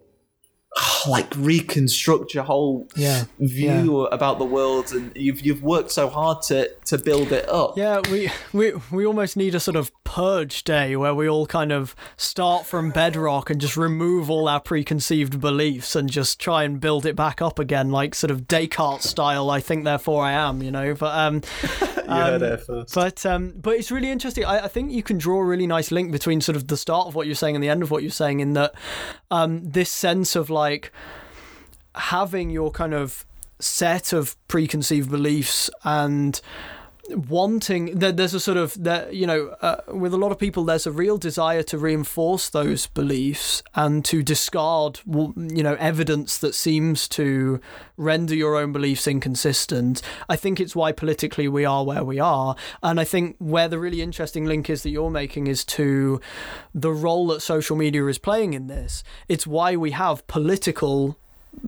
Speaker 3: [sighs] like reconstruct your whole
Speaker 2: yeah,
Speaker 3: view yeah. about the world and you've you've worked so hard to to build it up
Speaker 2: yeah we we we almost need a sort of purge day where we all kind of start from bedrock and just remove all our preconceived beliefs and just try and build it back up again like sort of Descartes style I think therefore I am you know but um [laughs]
Speaker 3: um,
Speaker 2: but um, but it's really interesting. I, I, think you can draw a really nice link between sort of the start of what you're saying and the end of what you're saying in that um, this sense of like having your kind of set of preconceived beliefs and wanting that there's a sort of that you know uh, with a lot of people there's a real desire to reinforce those beliefs and to discard you know evidence that seems to render your own beliefs inconsistent. I think it's why politically we are where we are. And i think where the really interesting link is that you're making is to the role that social media is playing in this. It's why we have political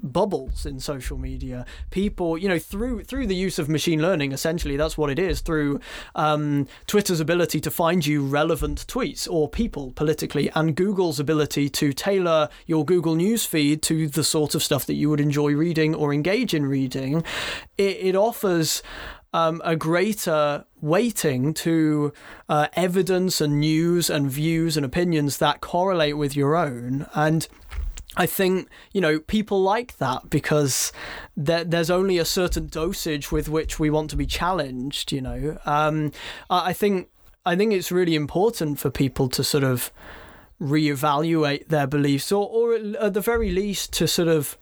Speaker 2: bubbles in social media. People you know through through the use of machine learning essentially that's what it is through um, twitter's ability to find you relevant tweets or people politically and google's ability to tailor your google news feed to the sort of stuff that you would enjoy reading or engage in reading. It, it offers um, a greater weighting to uh, evidence and news and views and opinions that correlate with your own. And I think you know people like that because there, there's only a certain dosage with which we want to be challenged. You know, um, I think I think it's really important for people to sort of reevaluate their beliefs, or or at the very least to sort of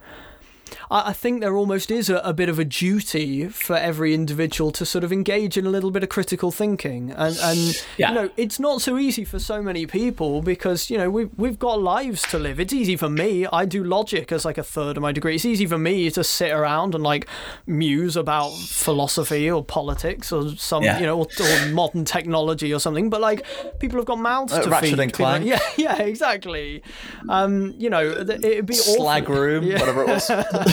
Speaker 2: I, I think there almost is a, a, bit of a duty for every individual to sort of engage in a little bit of critical thinking. And, and yeah. you know, it's not so easy for so many people because, you know, we've, we've got lives to live. It's easy for me. I do logic as like a third of my degree. It's easy for me to sit around and like muse about philosophy or politics or some, yeah. you know, or, or, modern technology or something. But like, people have got mouths uh, to
Speaker 3: Ratchet
Speaker 2: feed.
Speaker 3: And Clank. [laughs]
Speaker 2: Yeah, yeah, exactly. Um, you know, it'd be all
Speaker 3: slag
Speaker 2: awful.
Speaker 3: room, yeah. whatever it was. [laughs]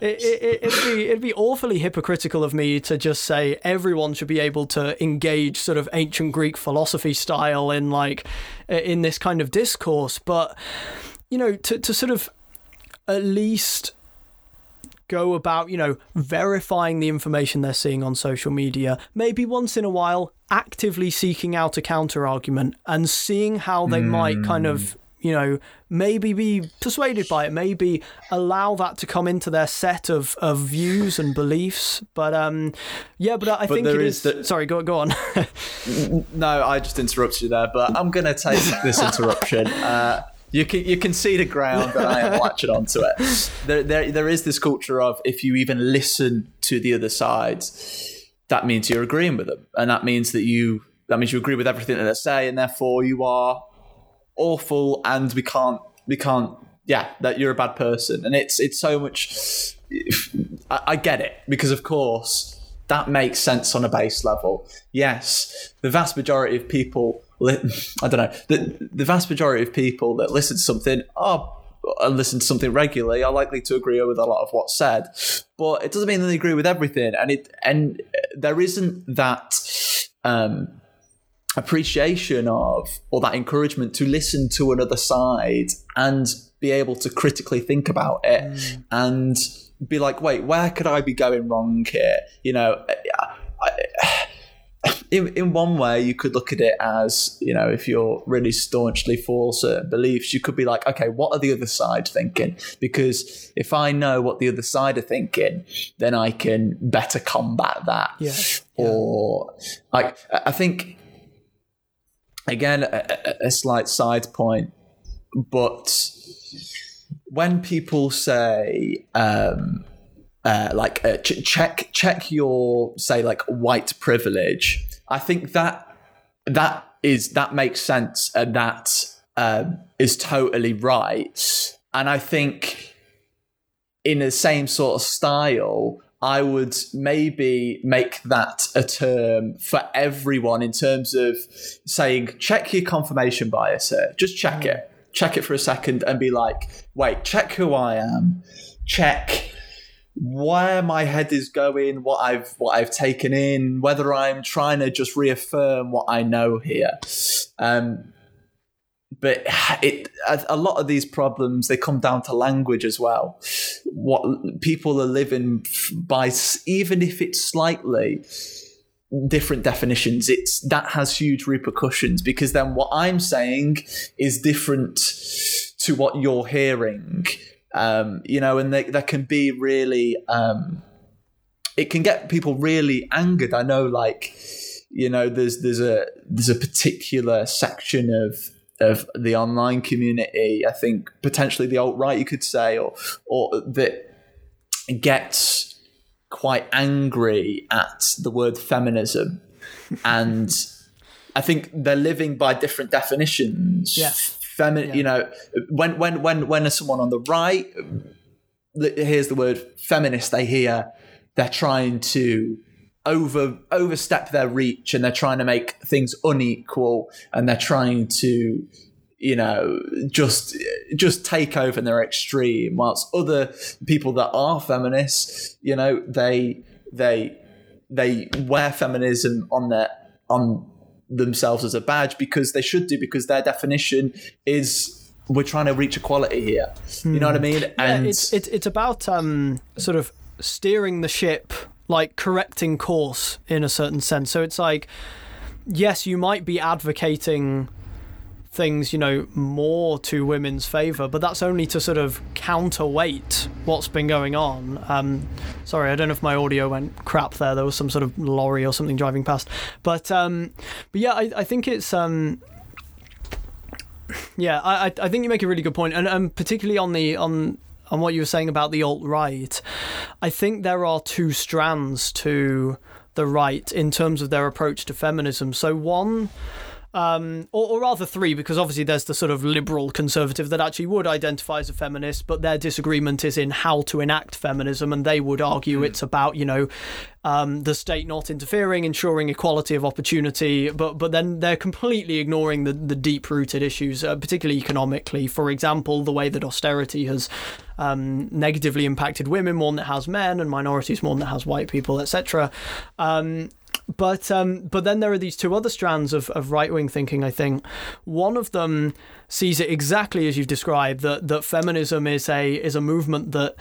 Speaker 2: it, would it, be it'd be awfully hypocritical of me to just say everyone should be able to engage sort of ancient Greek philosophy style in like in this kind of discourse, but you know to to sort of at least go about, you know, verifying the information they're seeing on social media, maybe once in a while actively seeking out a counter argument and seeing how they mm. might kind of you know, maybe be persuaded by it, maybe allow that to come into their set of, of views and beliefs. But um, yeah, but I but think it is. The... Sorry, go go on. [laughs]
Speaker 3: no, I just interrupted you there, but I'm going to take this interruption. [laughs] Uh, you can you can see the ground that I am latching onto it. There, there there is this culture of if you even listen to the other side, that means you're agreeing with them, and that means that you that means you agree with everything that they say, and therefore you are awful and we can't we can't yeah that you're a bad person. And it's it's so much I, I get it because of course that makes sense on a base level. Yes the vast majority of people [laughs] I don't know the, the vast majority of people that listen to something are and listen to something regularly are likely to agree with a lot of what's said. But it doesn't mean that they agree with everything. And it and there isn't that um appreciation of or that encouragement to listen to another side and be able to critically think about it mm. and be like wait where could i be going wrong here you know I, [sighs] in, in one way you could look at it as you know if you're really staunchly for certain beliefs you could be like okay what are the other side thinking because if i know what the other side are thinking then i can better combat that
Speaker 2: yeah.
Speaker 3: or like i think again, a, a, slight side point. but when people say um, uh, like uh, ch- check check your say like white privilege, I think that that is that makes sense and that um, is totally right. And I think in the same sort of style, I would maybe make that a term for everyone in terms of saying, check your confirmation bias here. Just check it. Check it for a second and be like, wait, check who I am. Check where my head is going, what I've what I've taken in, whether I'm trying to just reaffirm what I know here. Um, but [sighs] it a, a lot of these problems they come down to language as well. What people are living by, even if it's slightly different definitions, it's that has huge repercussions because then what I'm saying is different to what you're hearing. Um, you know, and that can be really. Um, it can get people really angered. I know, like you know, there's there's a there's a particular section of of the online community. I think potentially the alt right, you could say, or or that gets quite angry at the word feminism, [laughs] and I think they're living by different definitions.
Speaker 2: Yeah.
Speaker 3: Femi-
Speaker 2: Yeah.
Speaker 3: you know, when when when when someone on the right hears the word feminist, they hear they're trying to over overstep their reach and they're trying to make things unequal and they're trying to you know just just take over in their extreme whilst other people that are feminists you know they they they wear feminism on their on themselves as a badge because they should do because their definition is we're trying to reach equality here. You know what i mean?
Speaker 2: Yeah, it's, it's it's about um sort of steering the ship like correcting course in a certain sense. So it's like yes you might be advocating things you know more to women's favor but that's only to sort of counterweight what's been going on. Um sorry i don't know if my audio went crap there. There was some sort of lorry or something driving past. But um but yeah i, I think it's um yeah, I I- I think you make a really good point, and and particularly on the on on what you were saying about the alt right, I think there are two strands to the right in terms of their approach to feminism. So one. Um, or, or rather three, because obviously there's the sort of liberal conservative that actually would identify as a feminist, but their disagreement is in how to enact feminism, and they would argue it's about you know um, the state not interfering, ensuring equality of opportunity, but but then they're completely ignoring the, the deep rooted issues, uh, particularly economically. For example, the way that austerity has um, negatively impacted women more than it has men, and minorities more than it has white people, etc. Um, but um, but then there are these two other strands of, of right wing thinking. I think one of them sees it exactly as you've described that that feminism is a is a movement that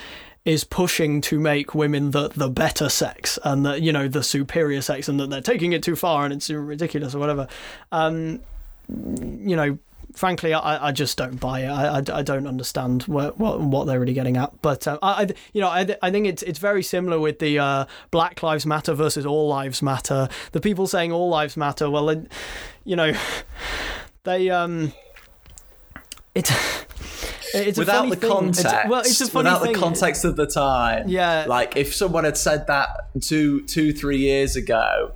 Speaker 2: is pushing to make women the the better sex and the you know the superior sex and that they're taking it too far and it's ridiculous or whatever. Um, you know, frankly, I, I just don't buy it. I, I, I don't understand what, what what they're really getting at. But uh, I, you know I, I think it's it's very similar with the uh, Black Lives Matter versus All Lives Matter. The people saying All Lives Matter, well, they, you know, [laughs] they um, it's. [laughs] It's
Speaker 3: without the
Speaker 2: thing.
Speaker 3: context,
Speaker 2: It's- well, it's a funny
Speaker 3: without
Speaker 2: thing.
Speaker 3: the context of the time.
Speaker 2: Yeah.
Speaker 3: like if someone had said that two, two, three years ago,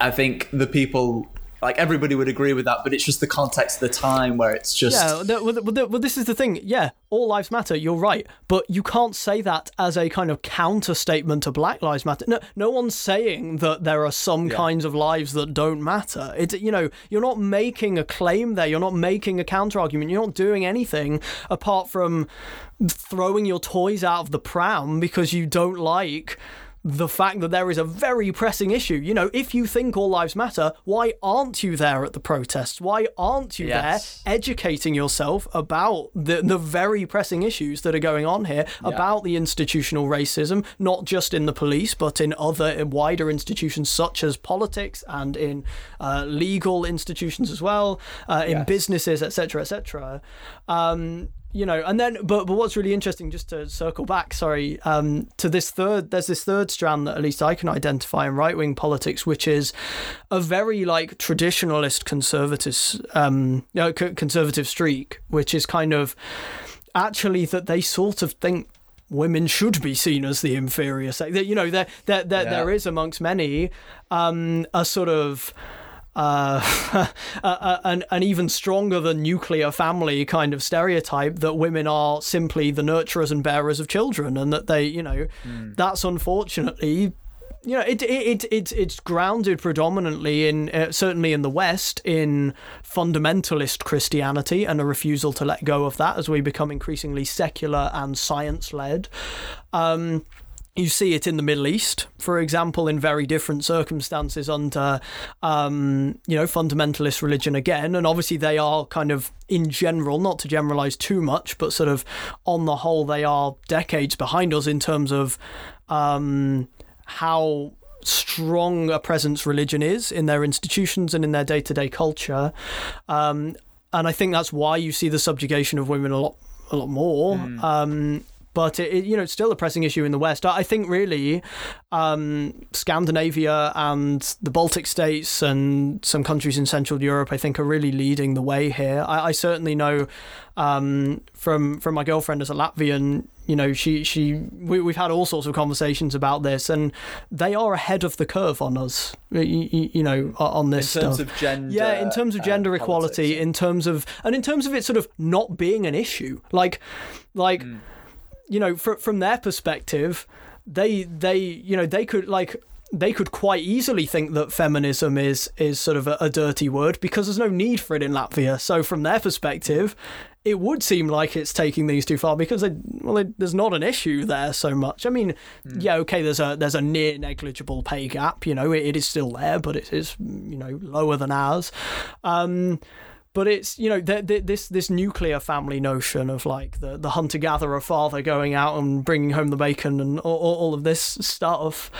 Speaker 3: I think the people, like everybody, would agree with that. But it's just the context of the time where it's just
Speaker 2: Yeah, the, well, the, well, this is the thing. Yeah, all lives matter. You're right, but you can't say that as a kind of counter statement to Black Lives Matter. No, no one's saying that there are some kinds of lives that don't matter. It's you know, you're not making a claim there. You're not making a counter argument. You're not doing anything apart from throwing your toys out of the pram because you don't like the fact that there is a very pressing issue. You know, if you think all lives matter, why aren't you there at the protests? Why aren't you
Speaker 3: Yes.
Speaker 2: there educating yourself about the the very pressing issues that are going on here, about the institutional racism, not just in the police, but in other in wider institutions such as politics and in uh, legal institutions as well, uh, in
Speaker 3: Yes.
Speaker 2: businesses, etc., etc. Um, you know, and then, but but what's really interesting, just to circle back, sorry, um, to this third, there's this third strand that at least I can identify in right wing politics, which is a very like traditionalist conservative, um, you know, conservative streak, which is kind of actually that they sort of think women should be seen as the inferior sex. That You know, there there there, yeah. there is amongst many um, a sort of uh, [laughs] an, an even stronger than nuclear family kind of stereotype that women are simply the nurturers and bearers of children, and that they, you know, mm. that's unfortunately you know, it, it, it, it's grounded predominantly in, uh, certainly in the West, in fundamentalist Christianity and a refusal to let go of that as we become increasingly secular and science led. Um, you see it in the Middle East, for example, in very different circumstances under, um, you know, fundamentalist religion again. And obviously, they are kind of, in general, not to generalize too much, but sort of on the whole, they are decades behind us in terms of um, how strong a presence religion is in their institutions and in their day to day culture. Um, and I think that's why you see the subjugation of women a lot a lot more. Mm. Um, but it, you know it's still a pressing issue in the West. I think really um, Scandinavia and the Baltic states and some countries in Central Europe, I think, are really leading the way here. I, I certainly know um, from from my girlfriend as a Latvian. You know, she she we, we've had all sorts of conversations about this, and they are ahead of the curve on us. You, you know, on this
Speaker 3: in terms
Speaker 2: stuff.
Speaker 3: of gender.
Speaker 2: Yeah, in terms of gender equality, politics. in terms of and in terms of it sort of not being an issue, like like. Mm you know, fr- from their perspective, they they you know they could like they could quite easily think that feminism is is sort of a, a, dirty word because there's no need for it in Latvia. So from their perspective, it would seem like it's taking these too far because they, well, they, there's not an issue there so much. I mean, mm. yeah, okay, there's a there's a near negligible pay gap. You know, it, it is still there, but it is you know lower than ours. Um, but it's you know the, the, this this nuclear family notion of like the, the hunter gatherer father going out and bringing home the bacon and all, all of this stuff.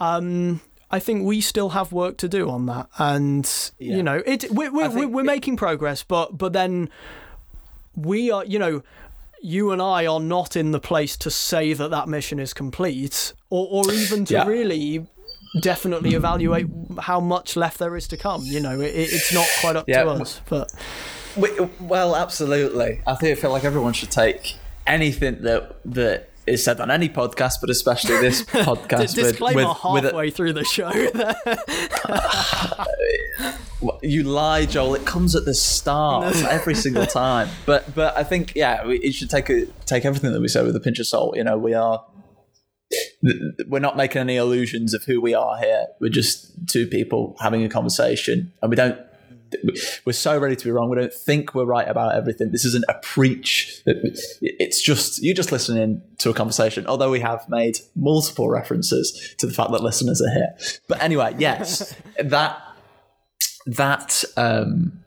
Speaker 2: Um, I think we still have work to do on that, and yeah. you know it we're we're, we're, we're it, making progress, but but then we are you know you and I are not in the place to say that that mission is complete, or or even to yeah. really definitely hmm. evaluate how much left there is to come. You know, it, it's not quite up yeah. to us, but.
Speaker 3: well, absolutely. I think I feel like everyone should take anything that that is said on any podcast, but especially this [laughs] podcast.
Speaker 2: Disclaimer with, with, halfway with a, through the show. [laughs] [laughs]
Speaker 3: you lie, Joel. It comes at the start every single time. But but I think yeah, we, you should take a, take everything that we say with a pinch of salt. You know, we are we're not making any illusions of who we are here. We're just two people having a conversation, and we don't. We're so ready to be wrong. We don't think we're right about everything. This isn't a preach. It's just you just listening to a conversation. Although we have made multiple references to the fact that listeners are here. But anyway, yes, [laughs] that that um,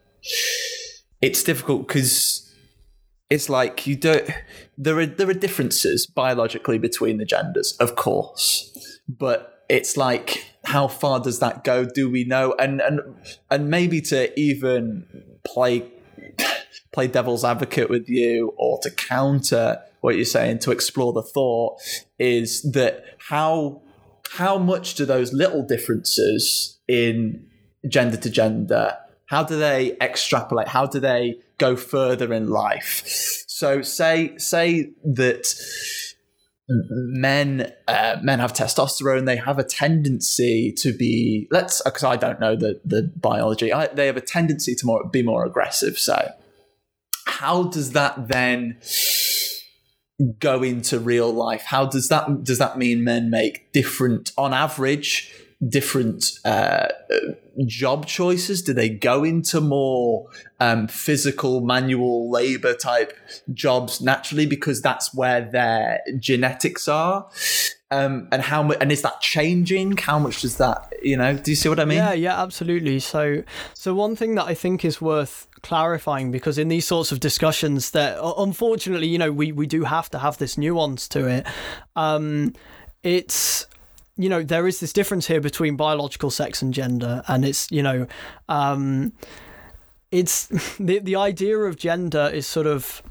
Speaker 3: it's difficult because it's like you don't there are there are differences biologically between the genders of course but it's like how far does that go? Do we know? And and and maybe to even play [laughs] play devil's advocate with you or to counter what you're saying to explore the thought is that how how much do those little differences in gender to gender how do they extrapolate? How do they go further in life. So say say that men uh, men have testosterone they have a tendency to be let's because i don't know the the biology I, they have a tendency to more be more aggressive. So how does that then go into real life? How does that does that mean men make different on average different uh, job choices? Do they go into more um, physical, manual labor type jobs naturally because that's where their genetics are? Um, and how much? And is that changing? How much does that? You know, do you see what I mean?
Speaker 2: Yeah, yeah, absolutely. So, so one thing that I think is worth clarifying because in these sorts of discussions, that unfortunately, you know, we we do have to have this nuance to it. Um, it's you know there is this difference here between biological sex and gender and it's you know um, it's [laughs] the the idea of gender is sort of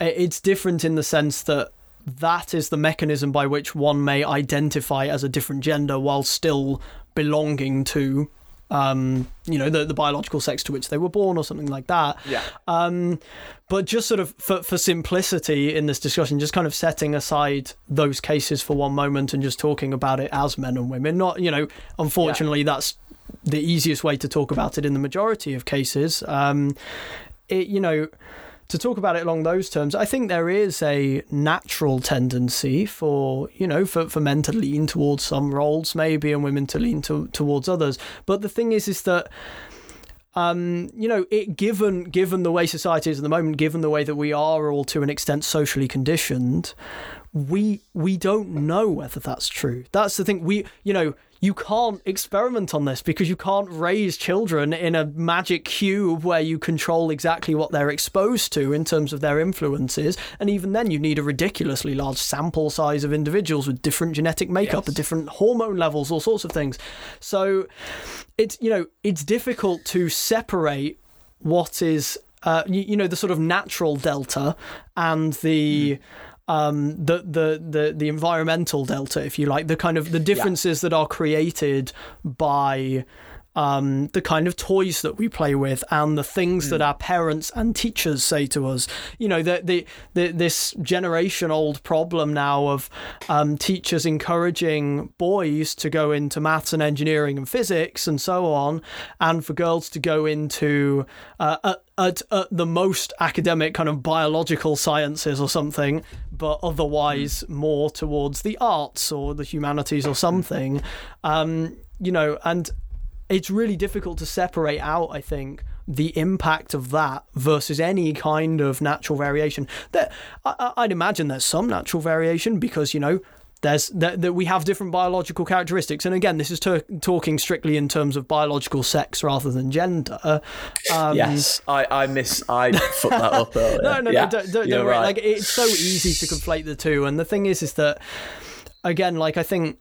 Speaker 2: it's different in the sense that that is the mechanism by which one may identify as a different gender while still belonging to um, you know, the, the biological sex to which they were born or something like that.
Speaker 3: Yeah.
Speaker 2: Um, but just sort of for, for simplicity in this discussion, just kind of setting aside those cases for one moment and just talking about it as men and women. Not, you know, unfortunately, yeah. that's the easiest way to talk about it in the majority of cases. Um, it, you know, to talk about it along those terms, I think there is a natural tendency for you know for, for men to lean towards some roles maybe and women to lean to, towards others. But the thing is, is that um, you know, it given given the way society is at the moment, given the way that we are all to an extent socially conditioned, we we don't know whether that's true. That's the thing. We you know you can't experiment on this because you can't raise children in a magic cube where you control exactly what they're exposed to in terms of their influences. And even then, you need a ridiculously large sample size of individuals with different genetic makeup yes. different hormone levels, all sorts of things. So it's, you know, it's difficult to separate what is uh, you, you, know the sort of natural delta and the mm um, the, the the the environmental delta, if you like, the kind of the differences yeah. that are created by um, the kind of toys that we play with and the things mm. that our parents and teachers say to us. You know, the, the, the this generation old problem now of um, teachers encouraging boys to go into maths and engineering and physics and so on, and for girls to go into uh, at, at, at the most academic kind of biological sciences or something, but otherwise mm. more towards the arts or the humanities or something. Um, you know, and it's really difficult to separate out, I think, the impact of that versus any kind of natural variation. That I, would imagine there's some natural variation because you know there's that, that we have different biological characteristics, and again, this is ter- talking strictly in terms of biological sex rather than gender.
Speaker 3: Um, yes, I I miss I fucked that up [laughs] earlier.
Speaker 2: no, no, yeah, no, don't, don't, don't right. Like it's so easy to conflate the two, and the thing is, is that again, like I think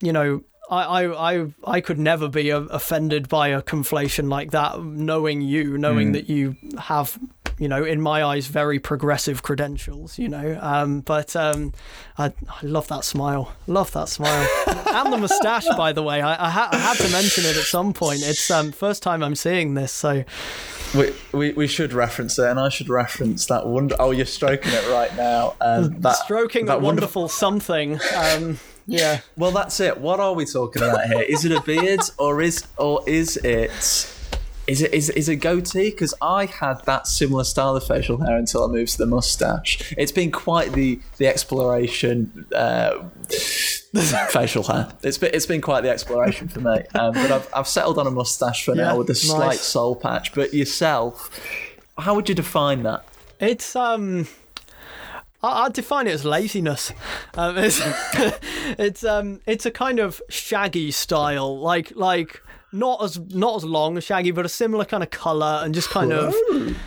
Speaker 2: you know I, I, I I could never be offended by a conflation like that, knowing you, knowing mm. that you have, you know, in my eyes, very progressive credentials, you know. Um, but um, I, I love that smile. Love that smile. [laughs] and the moustache, by the way. I, I, ha- I, had to mention it at some point. It's um first time I'm seeing this, so.
Speaker 3: We, we, we should reference it, and I should reference that wonder. Oh, you're stroking it right now. Um, [laughs] that,
Speaker 2: stroking that wonderful, wonderful something. Um, yeah.
Speaker 3: Well, that's it. What are we talking about here? Is it a beard or is or is it is it is, is it goatee? Because I had that similar style of facial hair until I moved to the mustache. It's been quite the the exploration. Uh, [laughs] facial hair. It's been it's been quite the exploration for me. Um, but I've I've settled on a mustache for yeah, now with a slight nice. soul patch. But yourself, how would you define that?
Speaker 2: It's um I, would define it as laziness. Um, [laughs] it's it's um it's a kind of shaggy style, like like not as not as long as shaggy, but a similar kind of color and just kind of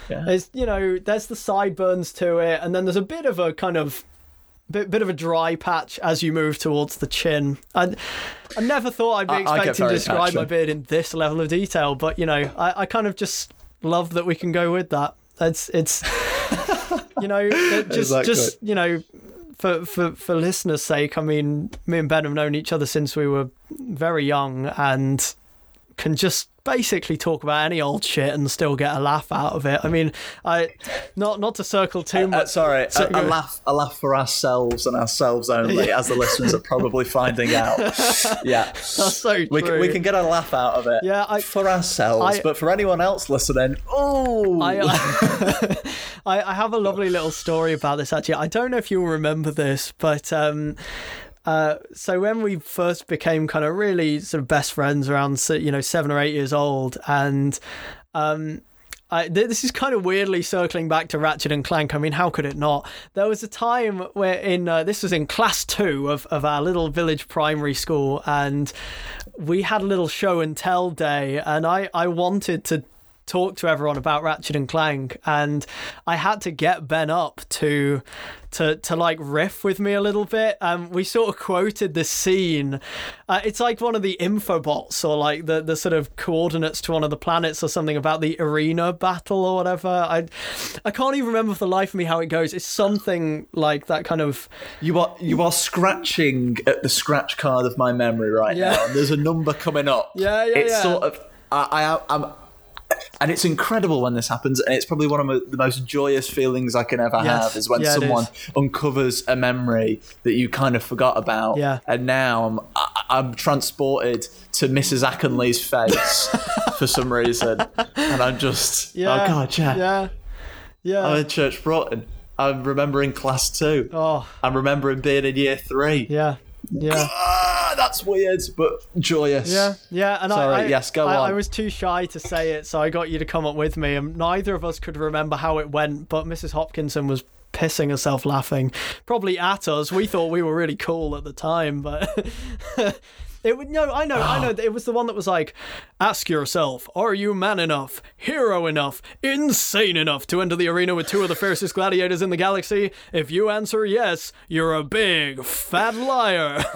Speaker 2: yeah. there's you know there's the sideburns to it, and then there's a bit of a kind of bit bit of a dry patch as you move towards the chin. I I never thought I'd be expecting to describe my beard in this level of detail, but you know I, I kind of just love that we can go with that. It's it's you know, [laughs] just exactly. just you know, for for for listeners' sake, I mean, me and Ben have known each other since we were very young, and can just basically talk about any old shit and still get a laugh out of it. I mean, I not not to circle too uh, uh much. Uh,
Speaker 3: sorry, a, a, laugh a laugh for ourselves and ourselves only, yeah. as the listeners are probably finding out. [laughs] Yeah,
Speaker 2: that's so true.
Speaker 3: We can, we can get a laugh out of it.
Speaker 2: Yeah, I,
Speaker 3: for ourselves, I, but for anyone else listening, oh,
Speaker 2: I, [laughs] I, I have a lovely little story about this. Actually, I don't know if you'll remember this, but um, uh, so when we first became kind of really sort of best friends around you know seven or eight years old, and um, I, this is kind of weirdly circling back to Ratchet and Clank. I mean, how could it not? There was a time where in uh, this was in class two of, of our little village primary school, and we had a little show and tell day, and I, I wanted to talk to everyone about Ratchet and Clank, and I had to get Ben up to to to like riff with me a little bit. Um, we sort of quoted the scene. Uh, it's like one of the infobots or like the the sort of coordinates to one of the planets or something about the arena battle or whatever. I I can't even remember for the life of me how it goes. It's something like that kind of.
Speaker 3: You are you are scratching at the scratch card of my memory right
Speaker 2: Yeah.
Speaker 3: now. And there's a number coming up. [laughs]
Speaker 2: Yeah, yeah,
Speaker 3: It's
Speaker 2: yeah.
Speaker 3: sort of I, I I'm. And it's incredible when this happens, and it's probably one of the most joyous feelings I can ever
Speaker 2: Yes.
Speaker 3: have is when
Speaker 2: Yeah,
Speaker 3: someone
Speaker 2: is.
Speaker 3: uncovers a memory that you kind of forgot about.
Speaker 2: Yeah.
Speaker 3: And now I'm I- I'm transported to Mrs. Ackenley's face [laughs] for some reason, and I'm just oh
Speaker 2: Yeah.
Speaker 3: oh god, yeah.
Speaker 2: Yeah. Yeah.
Speaker 3: I'm in Church Broughton. I'm remembering class two.
Speaker 2: oh.
Speaker 3: I'm remembering being in year three.
Speaker 2: Yeah. Yeah.
Speaker 3: Ah, that's weird, but joyous.
Speaker 2: Yeah, yeah, and
Speaker 3: Sorry,
Speaker 2: I, I
Speaker 3: yes, go
Speaker 2: I,
Speaker 3: on.
Speaker 2: I was too shy to say it, so I got you to come up with me, and neither of us could remember how it went. But Mrs. Hopkinson was pissing herself laughing, probably at us. We thought we were really cool at the time, but [laughs] it would no. I know, I know. Ah. It was the one that was like, ask yourself, are you man enough, hero enough, insane enough to enter the arena with two of the fiercest gladiators in the galaxy? If you answer yes, you're a big fat liar. [laughs]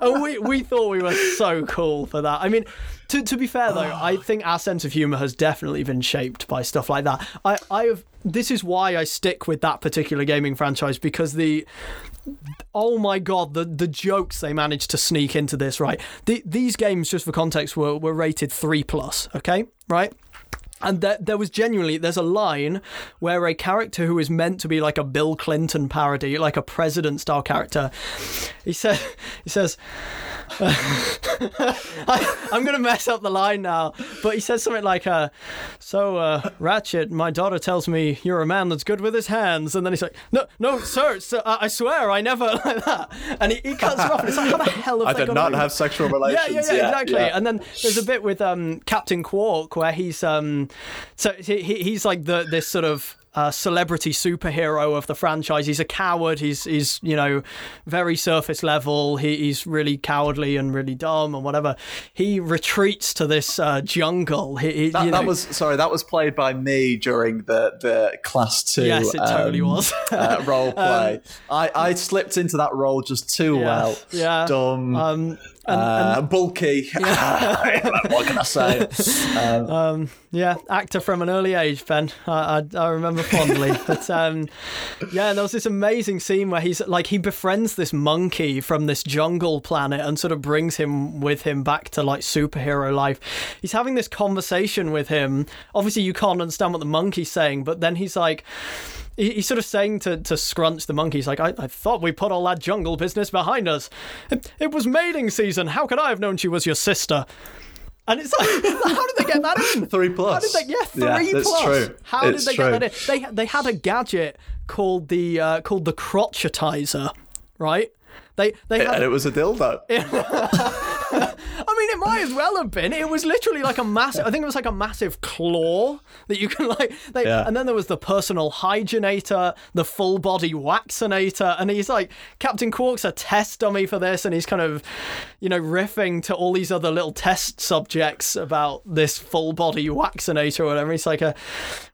Speaker 2: and we, we thought we were so cool for that. I mean, to, to be fair though, I think our sense of humor has definitely been shaped by stuff like that. I, I have this is why I stick with that particular gaming franchise because the oh my god the the jokes they managed to sneak into this right? The, these games just for context were, were rated 3 plus okay? Right and there, there was genuinely there's a line where a character who is meant to be like a Bill Clinton parody, like a president style character, he said he says [laughs] I, I'm gonna mess up the line now, but he says something like, uh, "So, uh, Ratchet, my daughter tells me you're a man that's good with his hands," and then he's like, "No, no, sir, sir I I swear, I never [laughs] like that," and he, he cuts her off, and it's like, "How the hell have
Speaker 3: I did not have sexual relations.
Speaker 2: yeah, yeah, yeah, exactly. And then there's a bit with um, Captain Qwark where he's um, so he, he- he's like the this sort of. Uh, celebrity superhero of the franchise. He's a coward. He's he's you know very surface level. He, he's really cowardly and really dumb and whatever. He retreats to this uh, jungle. He, he,
Speaker 3: that, that was sorry. That was played by me during the the class two.
Speaker 2: Yes, it totally
Speaker 3: um,
Speaker 2: was.
Speaker 3: uh, role [laughs] play. I I slipped into that role just too
Speaker 2: Yeah,
Speaker 3: well.
Speaker 2: yeah.
Speaker 3: Dumb.
Speaker 2: um, and,
Speaker 3: uh, bulky. [laughs] what can I say? [laughs] Um,
Speaker 2: Yeah, actor from an early age, Ben. I, I, I remember fondly. [laughs] but um, yeah, there was this amazing scene where he's like he befriends this monkey from this jungle planet and sort of brings him with him back to like superhero life. He's having this conversation with him. Obviously, you can't understand what the monkey's saying, but then he's like. He- He's sort of saying to, to Scrunch the monkey, he's like, I, I thought we put all that jungle business behind us. It, it was mating season. How could I have known she was your sister? And it's like, [laughs] how did they get that in? [laughs]
Speaker 3: Three
Speaker 2: How
Speaker 3: plus.
Speaker 2: did they? Yeah,
Speaker 3: Yeah,
Speaker 2: three
Speaker 3: that's
Speaker 2: plus.
Speaker 3: true.
Speaker 2: How
Speaker 3: It's
Speaker 2: did they
Speaker 3: true.
Speaker 2: get that in? They they had a gadget called the uh, called the crotchetizer, right? They they had
Speaker 3: and it was a dildo. [laughs] [laughs]
Speaker 2: I mean, it might as well have been. It was literally like a massive. I think it was like a massive claw that you can like. They,
Speaker 3: Yeah.
Speaker 2: And then there was the personal hygienator, the full body waxinator, and he's like Captain Qwark's a test dummy for this, and he's kind of, you know, riffing to all these other little test subjects about this full body waxinator or whatever. He's like a,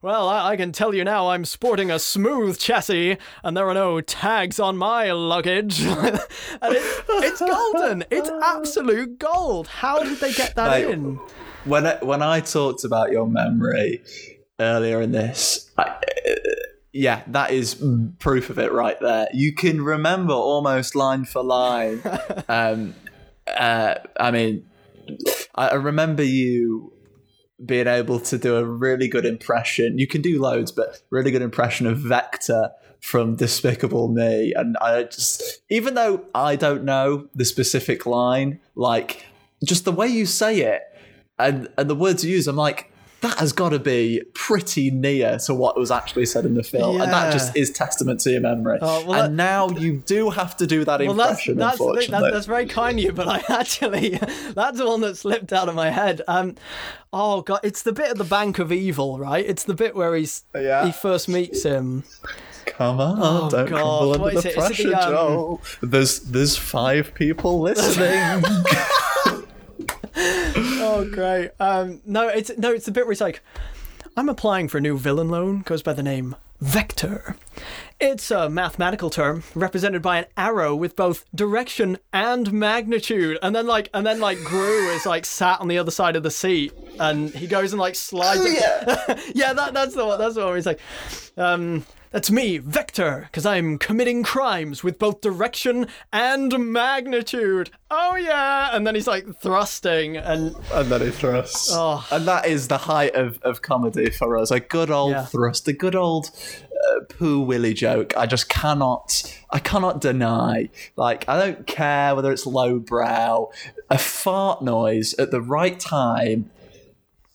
Speaker 2: well, I, I can tell you now, I'm sporting a smooth chassis, and there are no tags on my luggage, [laughs] and it, it's golden. It's absolute [laughs] gold. How did they get that
Speaker 3: Mate,
Speaker 2: in?
Speaker 3: when I, when I talked about your memory earlier in this, I, yeah, that is proof of it right there. You can remember almost line for line. [laughs] um, uh, I mean, I remember you being able to do a really good impression. You can do loads, but really good impression of Vector from Despicable Me. And I just, even though I don't know the specific line, like just the way you say it and and the words you use, I'm like. That has got to be pretty near to what was actually said in the film, and that just is testament to your memory.
Speaker 2: Oh, well,
Speaker 3: and now you do have to do that
Speaker 2: Well,
Speaker 3: impression.
Speaker 2: that's, the thing,
Speaker 3: unfortunately,
Speaker 2: that's that's very kind of you, but I actually [laughs] that's the one that slipped out of my head. Um, oh god, it's the bit at the Bank of Evil, right? It's the bit where he's
Speaker 3: Yeah.
Speaker 2: he first meets him.
Speaker 3: Come on,
Speaker 2: Oh,
Speaker 3: don't
Speaker 2: God,
Speaker 3: crumble under the
Speaker 2: it
Speaker 3: pressure,
Speaker 2: the, um,
Speaker 3: Joe. There's there's five people listening. [laughs] [laughs]
Speaker 2: oh, great. Um, no, it's no, it's a bit where it's like, I'm applying for a new villain loan. Goes by the name Vector. It's a mathematical term represented by an arrow with both direction and magnitude. And then like and then like Gru is like sat on the other side of the seat and he goes and like slides
Speaker 3: Oh,
Speaker 2: it- yeah, [laughs] that, that's the one that's the one where he's like um that's me, Vector, because I'm committing crimes with both direction and magnitude. Oh yeah, and then he's like thrusting, and
Speaker 3: And then he thrusts.
Speaker 2: Oh.
Speaker 3: And that is the height of, of comedy for us. A good old
Speaker 2: Yeah.
Speaker 3: thrust, a good old uh, poo willy joke. I just cannot, I cannot deny. Like, I don't care whether it's lowbrow. A fart noise at the right time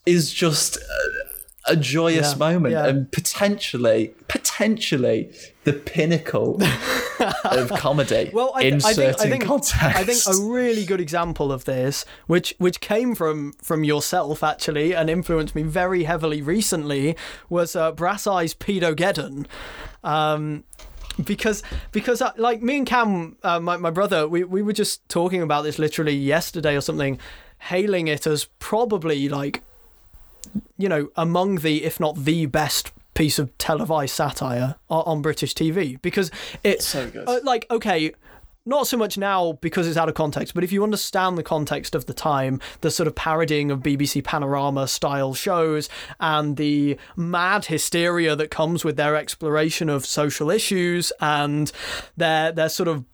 Speaker 3: is just a, a joyous
Speaker 2: Yeah,
Speaker 3: moment
Speaker 2: yeah.
Speaker 3: and potentially, potentially the pinnacle of [laughs] comedy.
Speaker 2: Well, I,
Speaker 3: in
Speaker 2: I think, I think,
Speaker 3: context.
Speaker 2: I think a really good example of this, which which came from from yourself actually, and influenced me very heavily recently, was uh, Brass Eye's Paedogeddon. Um, because because uh, like me and Cam, uh, my my brother, we we were just talking about this literally yesterday or something, hailing it as probably like, you know, among the if not the best piece of televised satire on, on British TV because it's
Speaker 3: So good.
Speaker 2: uh, like okay not so much now because it's out of context, but if you understand the context of the time, the sort of parodying of BBC Panorama style shows and the mad hysteria that comes with their exploration of social issues and their their sort of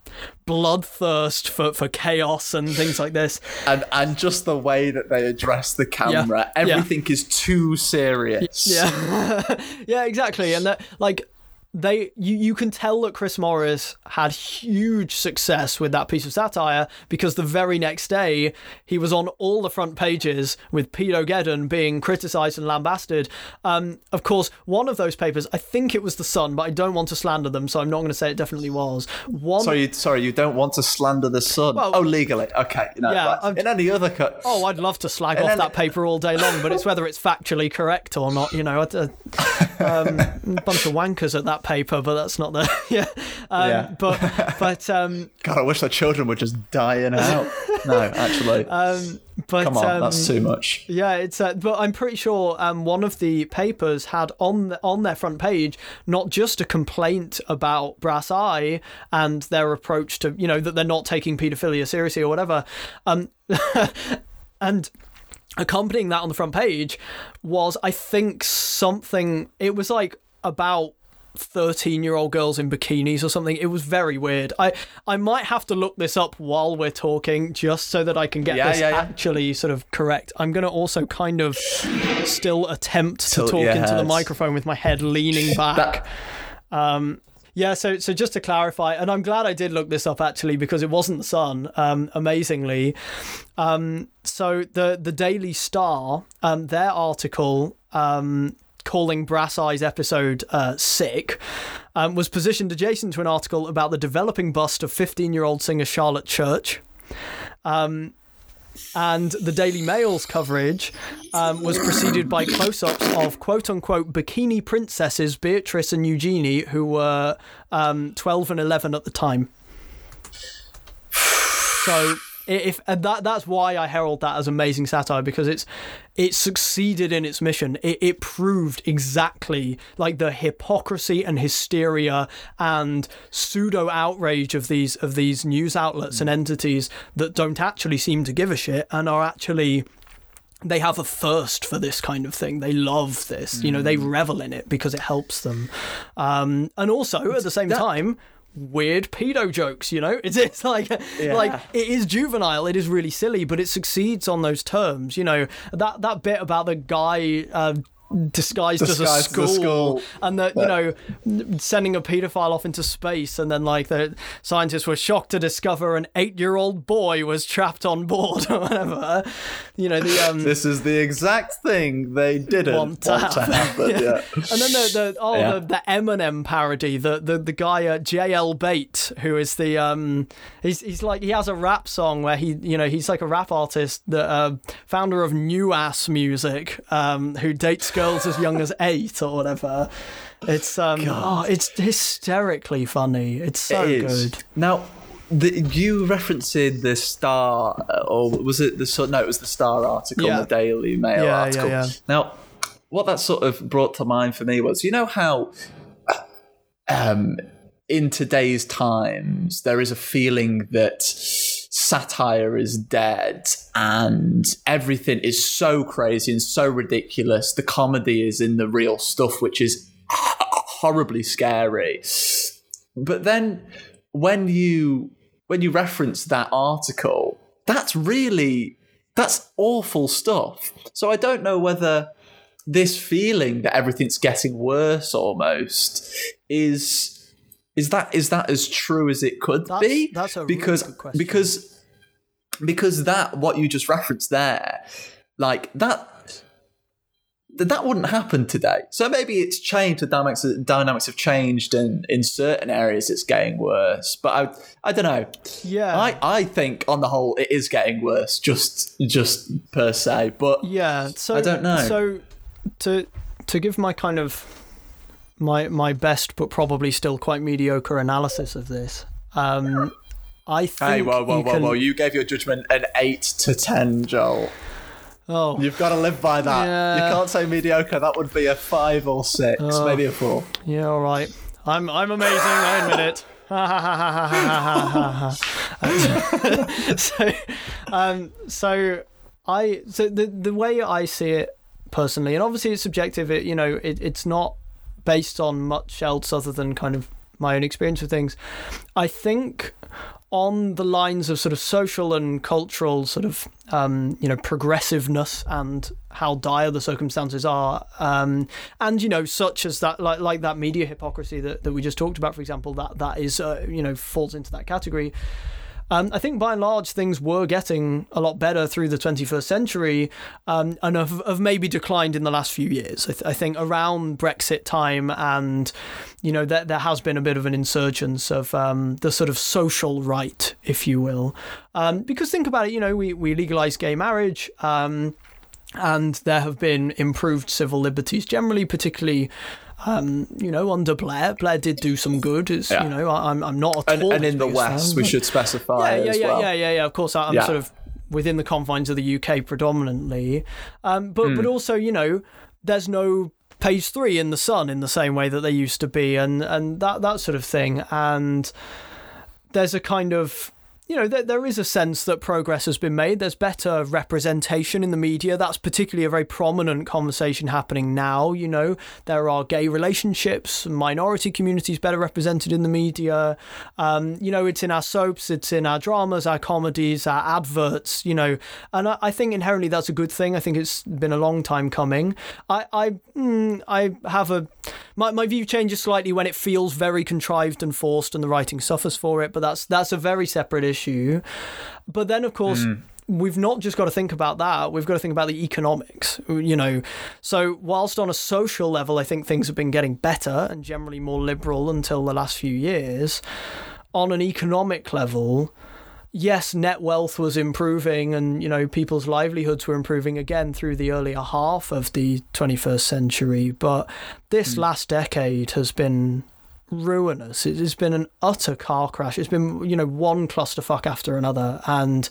Speaker 2: bloodthirst for, for chaos and things like this.
Speaker 3: and and just the way that they address the camera,
Speaker 2: Yeah.
Speaker 3: everything is too serious.
Speaker 2: Yeah. [laughs] yeah, exactly. And that like they you, you can tell that Chris Morris had huge success with that piece of satire because the very next day he was on all the front pages with Paedogeddon being criticized and lambasted. Um, of course, one of those papers, I think it was the Sun, but I don't want to slander them, so I'm not going to say it definitely was. One
Speaker 3: Sorry, you, sorry, you don't want to slander the sun.
Speaker 2: Well-
Speaker 3: oh, legally, okay.
Speaker 2: Yeah,
Speaker 3: right. In any other cut.
Speaker 2: Oh, I'd love to slag off
Speaker 3: then-
Speaker 2: that paper all day long, but it's whether it's factually correct or not. You know, a, [laughs] um, a bunch of wankers at that paper, but that's not the [laughs] yeah. Um,
Speaker 3: Yeah.
Speaker 2: But but um, [laughs]
Speaker 3: God, I wish the children were just dying out. no, actually, [laughs]
Speaker 2: um, but
Speaker 3: come on,
Speaker 2: um,
Speaker 3: that's too much.
Speaker 2: Yeah, it's uh, but I'm pretty sure um, one of the papers had on the, on their front page not just a complaint about Brass Eye and their approach to you know that they're not taking paedophilia seriously or whatever, um, and accompanying that on the front page was I think something. It was like about 13 year old girls in bikinis or something. It was very weird. I i might have to look this up while we're talking just so that i can get
Speaker 3: Yeah,
Speaker 2: this
Speaker 3: yeah, yeah.
Speaker 2: actually sort of correct. I'm going to also kind of still attempt to
Speaker 3: Tilt
Speaker 2: talk into the microphone with my head leaning back.
Speaker 3: That,
Speaker 2: yeah, so so just to clarify, and I'm glad I did look this up actually because it wasn't the Sun, um, amazingly. Um, so the the Daily Star, um, their article um, calling Brass Eye's episode uh, sick, um, was positioned adjacent to an article about the developing bust of 15 year old singer Charlotte Church. Um, and the Daily Mail's coverage um, was preceded by close ups of quote unquote bikini princesses Beatrice and Eugenie, who were um, 12 and 11 at the time. So. If and that that's why I herald that as amazing satire because it's it succeeded in its mission. It, it proved exactly like the hypocrisy and hysteria and pseudo outrage of these of these news outlets and entities that don't actually seem to give a shit and are actually they have a thirst for this kind of thing. They love this. You know, they revel in it because it helps them. Um, and also at the same time, weird pedo jokes. You know, [laughs] it's it's like like it is juvenile. It is really silly, but it succeeds on those terms. You know, that that bit about the guy. Uh, Disguised, as a
Speaker 3: Disguised as a
Speaker 2: school,
Speaker 3: school.
Speaker 2: and that you know, sending a paedophile off into space, and then like the scientists were shocked to discover an eight-year-old boy was trapped on board or whatever. You know, the um,
Speaker 3: this is the exact thing they didn't
Speaker 2: Want
Speaker 3: want
Speaker 2: to
Speaker 3: to, happen. [laughs] yeah.
Speaker 2: And then the, the oh
Speaker 3: Yeah.
Speaker 2: the, the Eminem parody, the the, the guy uh, JL Bate, who is the um he's he's like he has a rap song where he you know he's like a rap artist, the uh, founder of New Ass Music, um who dates girls as young as eight or whatever. It's um oh, it's hysterically funny. It's so
Speaker 3: It
Speaker 2: good.
Speaker 3: Now, the, you referencing the Star, uh, or was it the? No, it was the Star article,
Speaker 2: Yeah.
Speaker 3: the Daily Mail
Speaker 2: Yeah, yeah,
Speaker 3: article.
Speaker 2: yeah.
Speaker 3: Now, what that sort of brought to mind for me was, you know how, um, in today's times, there is a feeling that satire is dead and everything is so crazy and so ridiculous. The comedy is in the real stuff, which is horribly scary. But then when you when you reference that article, that's really that's awful stuff. So I don't know whether this feeling that everything's getting worse almost is is that is that as true as it could
Speaker 2: That's-
Speaker 3: be?
Speaker 2: that's a really
Speaker 3: because
Speaker 2: good question.
Speaker 3: because because that what you just referenced there, like that th- that wouldn't happen today. So maybe it's changed. The dynamics dynamics have changed, and in certain areas it's getting worse. But I I don't know.
Speaker 2: Yeah.
Speaker 3: I I think on the whole it is getting worse, just just per se. But
Speaker 2: Yeah, so
Speaker 3: I don't know.
Speaker 2: So to to give my kind of my my best but probably still quite mediocre analysis of this. Um I think
Speaker 3: hey, whoa, whoa,
Speaker 2: you
Speaker 3: whoa,
Speaker 2: can,
Speaker 3: whoa! You gave your judgment an eight to ten, Joel.
Speaker 2: Oh,
Speaker 3: You've got to live by that.
Speaker 2: Yeah.
Speaker 3: You can't say mediocre. That would be a five or six,
Speaker 2: Oh.
Speaker 3: maybe a four.
Speaker 2: yeah, all right. I'm I'm amazing. I admit it. [laughs] So, um, so I so the the way I see it personally, and obviously it's subjective. It you know it, it's not based on much else other than kind of my own experience of things. I think on the lines of sort of social and cultural sort of um, you know progressiveness and how dire the circumstances are, um, and you know such as that like like that media hypocrisy that, that we just talked about, for example, that that is uh, you know falls into that category. Um, I think by and large things were getting a lot better through the 21st century um, and have, have maybe declined in the last few years. I, th- I think around Brexit time and, you know, there, there has been a bit of an insurgence of um, the sort of social right, if you will. Um, because think about it, you know, we, we legalised gay marriage. Um, and there have been improved civil liberties generally, particularly, um, you know, under Blair. Blair did do some good. It's,
Speaker 3: Yeah.
Speaker 2: You know, I, I'm I'm not at
Speaker 3: And,
Speaker 2: all.
Speaker 3: and in the
Speaker 2: fan,
Speaker 3: West, we
Speaker 2: but-
Speaker 3: should specify
Speaker 2: yeah, yeah,
Speaker 3: as
Speaker 2: yeah,
Speaker 3: well.
Speaker 2: yeah, yeah, yeah. Of course, I'm
Speaker 3: Yeah.
Speaker 2: sort of within the confines of the UK predominantly, um, but
Speaker 3: Hmm.
Speaker 2: but also, you know, there's no page three in the Sun in the same way that there used to be, and and that that sort of thing, and there's a kind of you know, there, there is a sense that progress has been made. There's better representation in the media. That's particularly a very prominent conversation happening now. You know, there are gay relationships, minority communities better represented in the media. Um, you know, it's in our soaps, it's in our dramas, our comedies, our adverts, you know, and I, I think inherently that's a good thing. I think it's been a long time coming. I, I, mm, I have a, my, my view changes slightly when it feels very contrived and forced and the writing suffers for it, but that's, that's a very separate issue. But then, of course, mm. we've not just got to think about that. We've got to think about the economics, you know. So, whilst on a social level, I think things have been getting better and generally more liberal until the last few years, on an economic level, yes, net wealth was improving and, you know, people's livelihoods were improving again through the earlier half of the 21st century. But this mm. last decade has been ruinous. It has been an utter car crash. It's been, you know, one clusterfuck after another. And,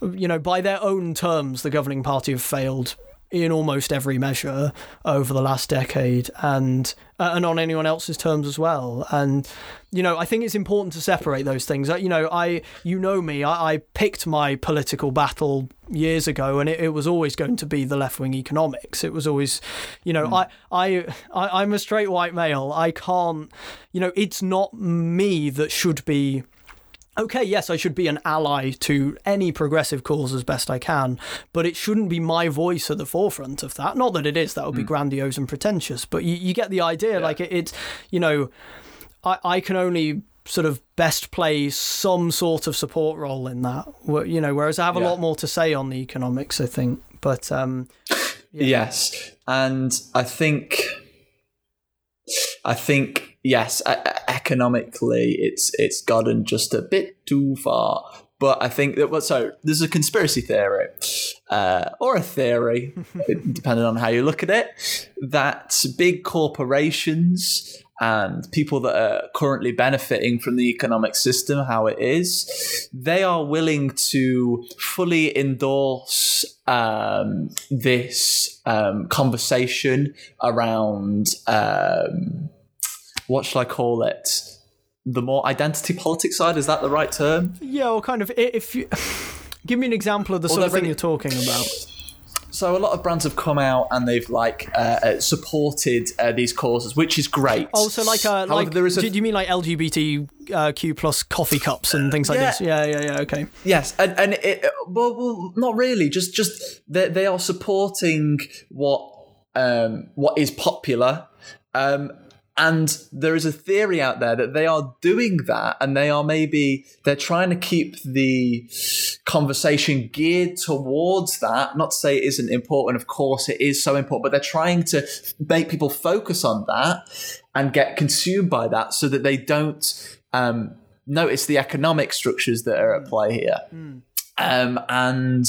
Speaker 2: you know, by their own terms, the governing party have failed in almost every measure over the last decade and uh, and on anyone else's terms as well. And you know i think it's important to separate those things. Uh, you know i you know me i, I picked my political battle years ago and it, it was always going to be the left-wing economics. It was always you know I, I i i'm a straight white male. I can't you know it's not me that should be okay, yes, I should be an ally to any progressive cause as best I can, but it shouldn't be my voice at the forefront of that. Not that it is, that would be grandiose and pretentious, but you, you get the idea. Like, it, it's, you know, I, I can only sort of best play some sort of support role in that, you know, whereas I have a
Speaker 3: Yeah.
Speaker 2: lot more to say on the economics, I think. But, um,
Speaker 3: Yes, and I think, I think yes, economically, it's it's gotten just a bit too far. But I think that well, so there's a conspiracy theory, uh, or a theory, [laughs] depending on how you look at it, that big corporations and people that are currently benefiting from the economic system how it is, they are willing to fully endorse um, this um, conversation around um, what shall I call it? The more identity politics side is that the right term?
Speaker 2: Yeah, or kind of if you [sighs] give me an example of the sort
Speaker 3: Although
Speaker 2: of thing
Speaker 3: really-
Speaker 2: you're talking about.
Speaker 3: So a lot of brands have come out and they've like uh, uh, supported uh, these causes, which is great.
Speaker 2: Oh, so like uh,
Speaker 3: However,
Speaker 2: like
Speaker 3: there is a
Speaker 2: do, do you mean like LGBTQ plus coffee cups and things like
Speaker 3: Yeah.
Speaker 2: this? Yeah, yeah, yeah. Okay.
Speaker 3: Yes, and and it, well, well, not really. Just just they they are supporting what um what is popular. Um, and there is a theory out there that they are doing that, and they are maybe they're trying to keep the conversation geared towards that. Not to say it isn't important, of course it is so important, but they're trying to make people focus on that and get consumed by that, so that they don't um, notice the economic structures that are at play here. Um, and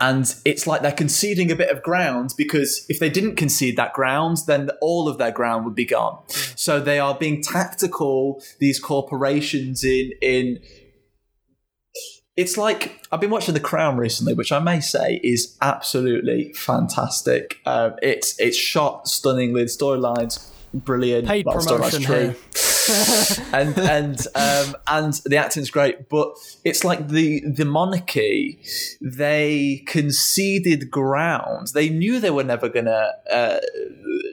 Speaker 3: and it's like they're conceding a bit of ground because if they didn't concede that ground, then all of their ground would be gone. So they are being tactical. These corporations in in. It's like I've been watching The Crown recently, which I may say is absolutely fantastic. Um, it's it's shot stunningly, the storylines brilliant.
Speaker 2: Paid
Speaker 3: Well, the storyline's
Speaker 2: promotion
Speaker 3: true [laughs] and and um, and the acting's great, but it's like the the monarchy. They conceded ground. They knew they were never gonna uh,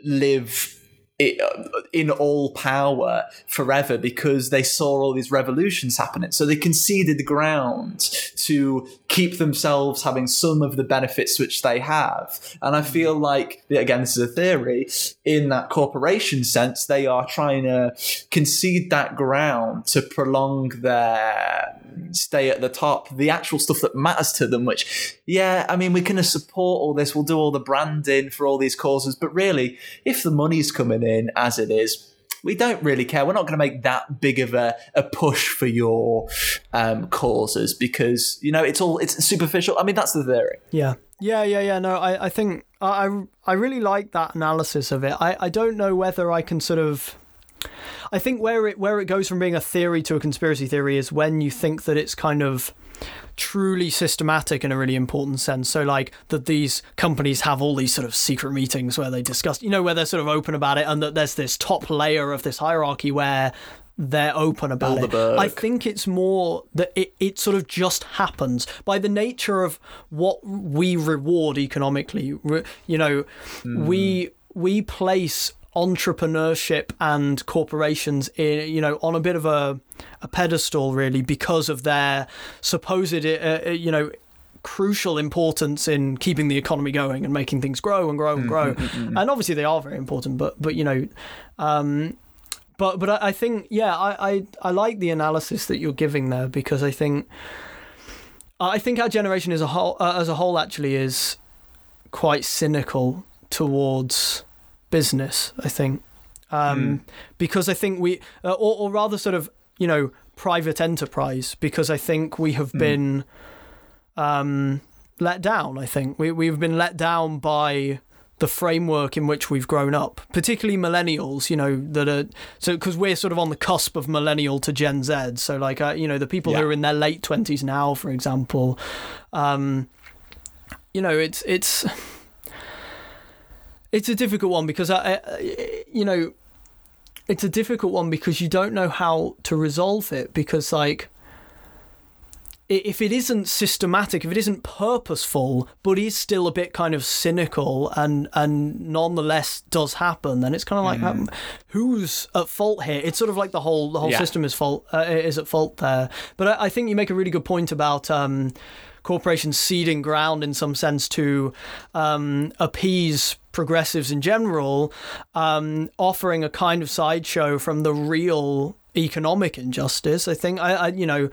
Speaker 3: live. I- uh, In all power forever because they saw all these revolutions happening. So they conceded the ground to keep themselves having some of the benefits which they have. And I feel mm-hmm. like, again, this is a theory, in that corporation sense, they are trying to concede that ground to prolong their stay at the top. The actual stuff that matters to them, which, yeah, I mean, we can support all this, we'll do all the branding for all these causes, but really, if the money's coming in as it is, we don't really care. We're not going to make that big of a, a push for your um, causes because you know it's all it's superficial. I mean, that's the theory.
Speaker 2: Yeah. Yeah, yeah, yeah. No, I, I think I I really like that analysis of it. I, I don't know whether I can sort of. I think where it where it goes from being a theory to a conspiracy theory is when you think that it's kind of truly systematic in a really important sense. So like that these companies have all these sort of secret meetings where they discuss, you know, where they're sort of open about it, and that there's this top layer of this hierarchy where they're open about it. I think it's more that it, it sort of just happens by the nature of what we reward economically. You know, we we place entrepreneurship and corporations in you know on a bit of a a pedestal really because of their supposed uh, uh, you know crucial importance in keeping the economy going and making things grow and grow and grow. and obviously they are very important but but you know um but but I, I think yeah I, I I like the analysis that you're giving there because I think I think our generation as a whole uh, as a whole actually is quite cynical towards business I think um, because I think we uh, or, or rather sort of you know private enterprise because I think we have been um, let down I think we we've been let down by the framework in which we've grown up, particularly millennials, you know, that are so because we're sort of on the cusp of millennial to Gen Z. So, like, uh, you know, the people
Speaker 3: Yeah.
Speaker 2: who are in their late 20s now, for example, um, you know, it's, it's, it's a difficult one because, I, I, you know, it's a difficult one because you don't know how to resolve it because, like, if it isn't systematic, if it isn't purposeful, but is still a bit kind of cynical and and nonetheless does happen, then it's kind of like um, who's at fault here? It's sort of like the whole the whole
Speaker 3: Yeah.
Speaker 2: system is fault uh, is at fault there. But I, I think you make a really good point about. Um, corporations ceding ground in some sense to um, appease progressives in general, um, offering a kind of sideshow from the real economic injustice. I think I, I you know,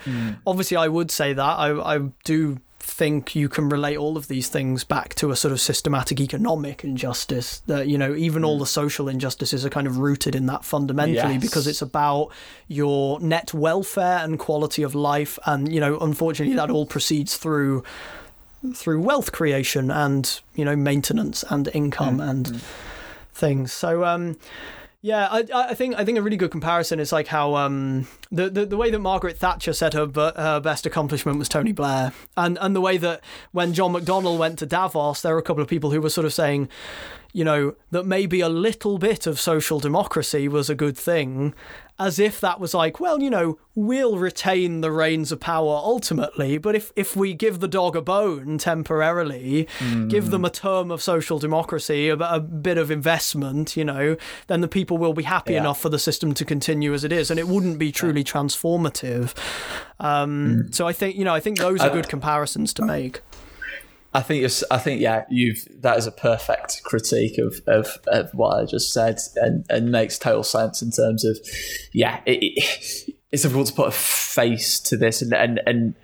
Speaker 2: obviously I would say that I, I do think you can relate all of these things back to a sort of systematic economic injustice that you know even all the social injustices are kind of rooted in that fundamentally
Speaker 3: Yes.
Speaker 2: because it's about your net welfare and quality of life and you know unfortunately that all proceeds through through wealth creation and you know maintenance and income and things. So um Yeah, I, I think I think a really good comparison is like how um the, the, the way that Margaret Thatcher said her her best accomplishment was Tony Blair, and and the way that when John McDonnell went to Davos, there were a couple of people who were sort of saying, you know, that maybe a little bit of social democracy was a good thing, as if that was like, well, you know, we'll retain the reins of power ultimately, but if, if we give the dog a bone temporarily, mm. give them a term of social democracy, a, a, bit of investment, you know, then the people will be happy yeah. enough for the system to continue as it is, and it wouldn't be truly transformative. Um, mm. So I think, you know, I think those are good comparisons to make.
Speaker 3: I think you're, I think yeah, you've that is a perfect critique of, of, of what I just said, and, and makes total sense in terms of yeah, it, it, it's difficult to put a face to this, and and and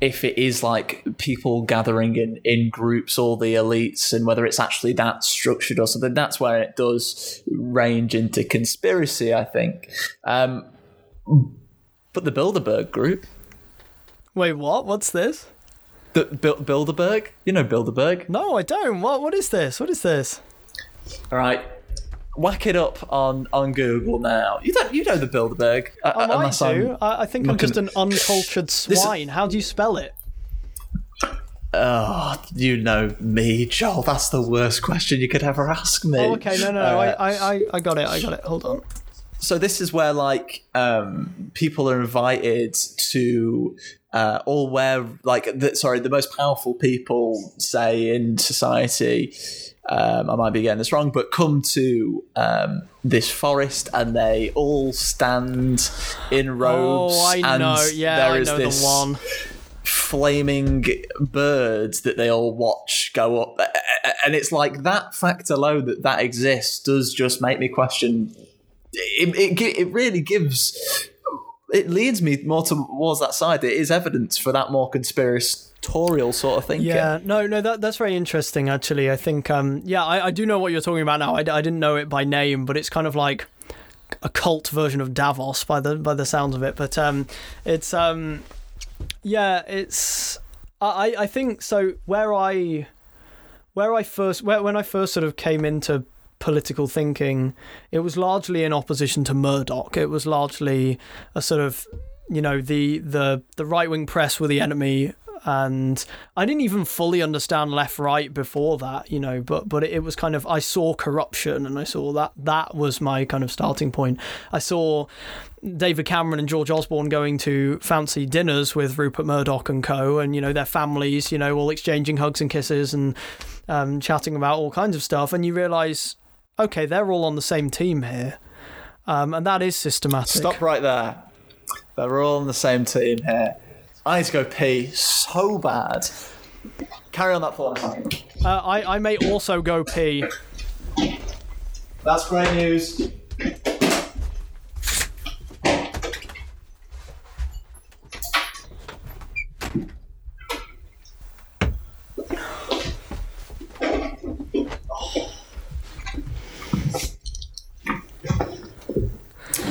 Speaker 3: if it is like people gathering in in groups, all the elites, and whether it's actually that structured or something, that's where it does range into conspiracy. I think, um, but the Bilderberg group.
Speaker 2: Wait, what? What's this?
Speaker 3: The Bilderberg? You know Bilderberg?
Speaker 2: No, I don't. What? What is this? What is this?
Speaker 3: All right, whack it up on, on Google now. You don't you know the Bilderberg?
Speaker 2: I, I do. I, I think. I'm just an uncultured swine. This... How do you spell it?
Speaker 3: Oh, you know me, Joel. That's the worst question you could ever ask me.
Speaker 2: Oh, okay, no, no, no. Uh, I, I, I got it. I got it. Hold on.
Speaker 3: So this is where like um, people are invited to uh, all wear like the, sorry the most powerful people say in society um, I might be getting this wrong, but come to um, this forest and they all stand in robes.
Speaker 2: Oh, I
Speaker 3: and
Speaker 2: know. Yeah, there I know
Speaker 3: this
Speaker 2: the one.
Speaker 3: Flaming birds that they all watch go up, and it's like that fact alone that that exists does just make me question. It, it, it really gives it leads me more towards that side. It is evidence for that more conspiratorial sort of thing.
Speaker 2: Yeah, no, no, that that's very interesting. Actually, I think, um, yeah, I, I do know what you're talking about now. I, I didn't know it by name, but it's kind of like a cult version of Davos by the by the sounds of it. But um, it's um, yeah, it's I I think so. Where I where I first where when I first sort of came into political thinking, it was largely in opposition to Murdoch. It was largely a sort of, you know, the the the right wing press were the enemy. And I didn't even fully understand left right before that, you know, but but it was kind of I saw corruption and I saw that that was my kind of starting point. I saw David Cameron and George Osborne going to fancy dinners with Rupert Murdoch and co, and you know their families, you know, all exchanging hugs and kisses and um, chatting about all kinds of stuff, and you realise okay, they're all on the same team here. Um, and that is systematic.
Speaker 3: Stop right there. They're all on the same team here. I need to go pee so bad. Carry on that thought.
Speaker 2: Uh, I, I may also go pee.
Speaker 3: That's great news.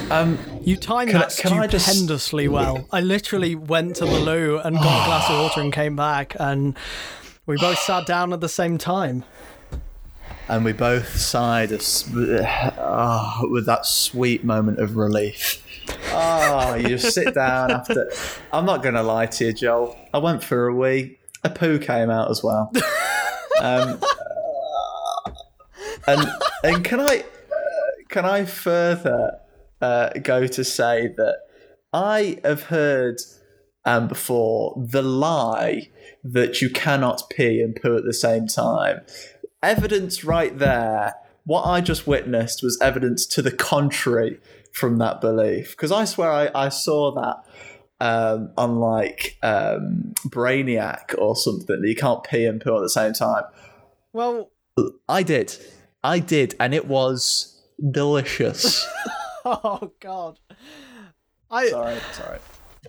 Speaker 2: Um, you timed that stupendously just... well. I literally went to the loo and got a glass of [sighs] water and came back, and we both sat down at the same time.
Speaker 3: And we both sighed oh, with that sweet moment of relief. Oh, you just sit down after. I'm not going to lie to you, Joel. I went for a wee. A poo came out as well. Um, [laughs] and and can I can I further uh, go to say that I have heard um, before the lie that you cannot pee and poo at the same time. Evidence right there. What I just witnessed was evidence to the contrary from that belief. Because I swear I, I saw that um, on like um, Brainiac or something that you can't pee and poo at the same time.
Speaker 2: Well,
Speaker 3: I did. I did, and it was delicious. [laughs]
Speaker 2: oh God. I
Speaker 3: sorry, sorry.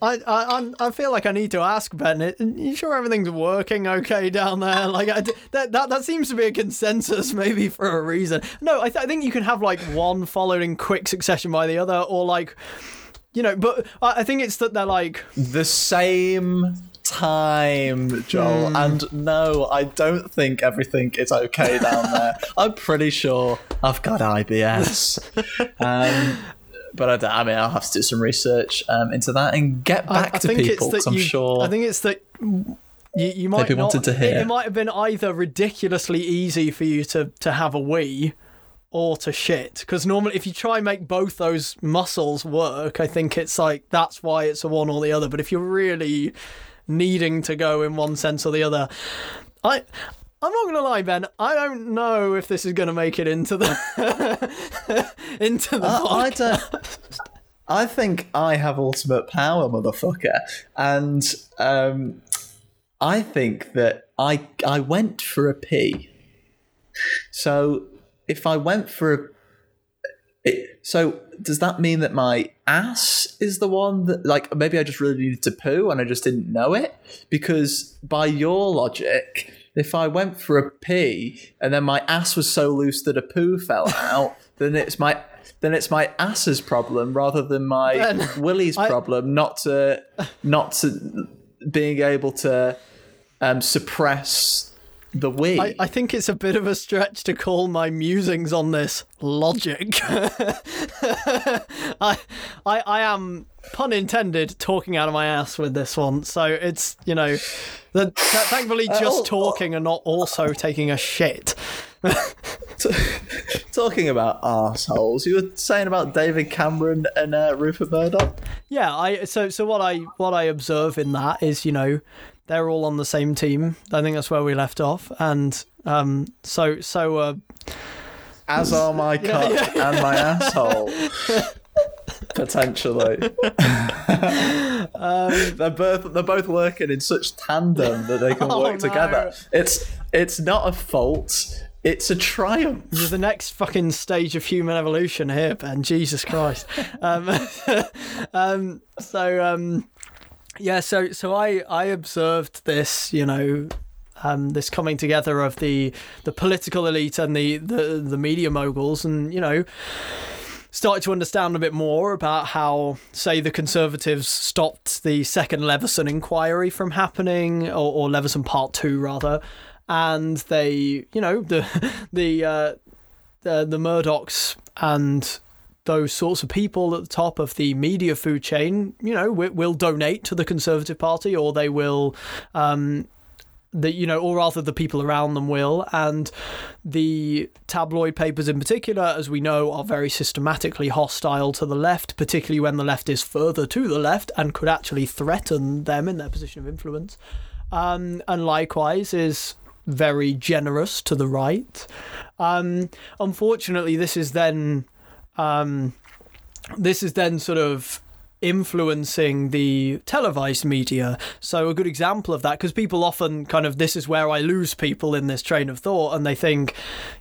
Speaker 2: I, I I feel like I need to ask Bennett. You sure everything's working okay down there? [laughs] Like I, that that that seems to be a consensus, maybe for a reason. No, I, th- I think you can have like one followed in quick succession by the other, or like, you know. But I think it's that they're like
Speaker 3: the same time, Joel.
Speaker 2: Hmm.
Speaker 3: And no, I don't think everything is okay down [laughs] there. I'm pretty sure I've got IBS. Um, but I, don't- I mean, I'll have to do some research um, into that and get back
Speaker 2: I, I
Speaker 3: to people.
Speaker 2: it's
Speaker 3: 'cause
Speaker 2: that
Speaker 3: I'm
Speaker 2: you,
Speaker 3: sure.
Speaker 2: I think it's that you, you might not,
Speaker 3: wanted to
Speaker 2: it- It, might have been either ridiculously easy for you to to have a wee, or to shit. Because normally, if you try and make both those muscles work, I think it's like that's why it's a one or the other. But if you're really needing to go in one sense or the other, I. I'm not gonna lie, Ben. I don't know if this is gonna make it into the [laughs] into the.
Speaker 3: I, I don't. I think I have ultimate power, motherfucker, and um, I think that I I went for a pee. So if I went for a, it, so does that mean that my ass is the one that like maybe I just really needed to poo and I just didn't know it because by your logic. If I went for a pee and then my ass was so loose that a poo fell [laughs] out, then it's my then it's my ass's problem rather than my
Speaker 2: Ben,
Speaker 3: willy's
Speaker 2: I-
Speaker 3: problem not to not to being able to um, suppress the way
Speaker 2: I, I think it's a bit of a stretch to call my musings on this logic. [laughs] I, I, I am, pun intended, talking out of my ass with this one. So it's, you know, the, th- thankfully just
Speaker 3: oh,
Speaker 2: talking and not also taking a shit. [laughs]
Speaker 3: Talking about assholes, you were saying about David Cameron and uh, Rupert Murdoch.
Speaker 2: Yeah, I so so what I what I observe in that is, you know, they're all on the same team. I think that's where we left off. And um so so uh
Speaker 3: as are my cut [laughs]
Speaker 2: yeah, [laughs]
Speaker 3: and my asshole. Potentially, [laughs] they're both they're both working in such tandem that they can
Speaker 2: Oh,
Speaker 3: work
Speaker 2: no.
Speaker 3: together. It's it's not a fault; it's a triumph.
Speaker 2: You're the next fucking stage of human evolution here, Ben. Jesus Christ. um, um, so um, yeah, so so I I observed this, you know, um, this coming together of the the political elite and the the the media moguls, and you know. Started to understand a bit more about how, say, the Conservatives stopped the second Leveson inquiry from happening, or, or Leveson Part Two, rather, and they, you know, [laughs] the the uh, the, the Murdochs and those sorts of people at the top of the media food chain, you know, will, will donate to the Conservative Party, or they will, um, the you know, or rather the people around them will, and the tabloid papers in particular, as we know, are very systematically hostile to the left, particularly when the left is further to the left and could actually threaten them in their position of influence. Um, and likewise is very generous to the right. Um, unfortunately, this is then um, this is then sort of influencing the televised media. So a good example of that, because people often kind of this is where I lose people in this train of thought, and they think,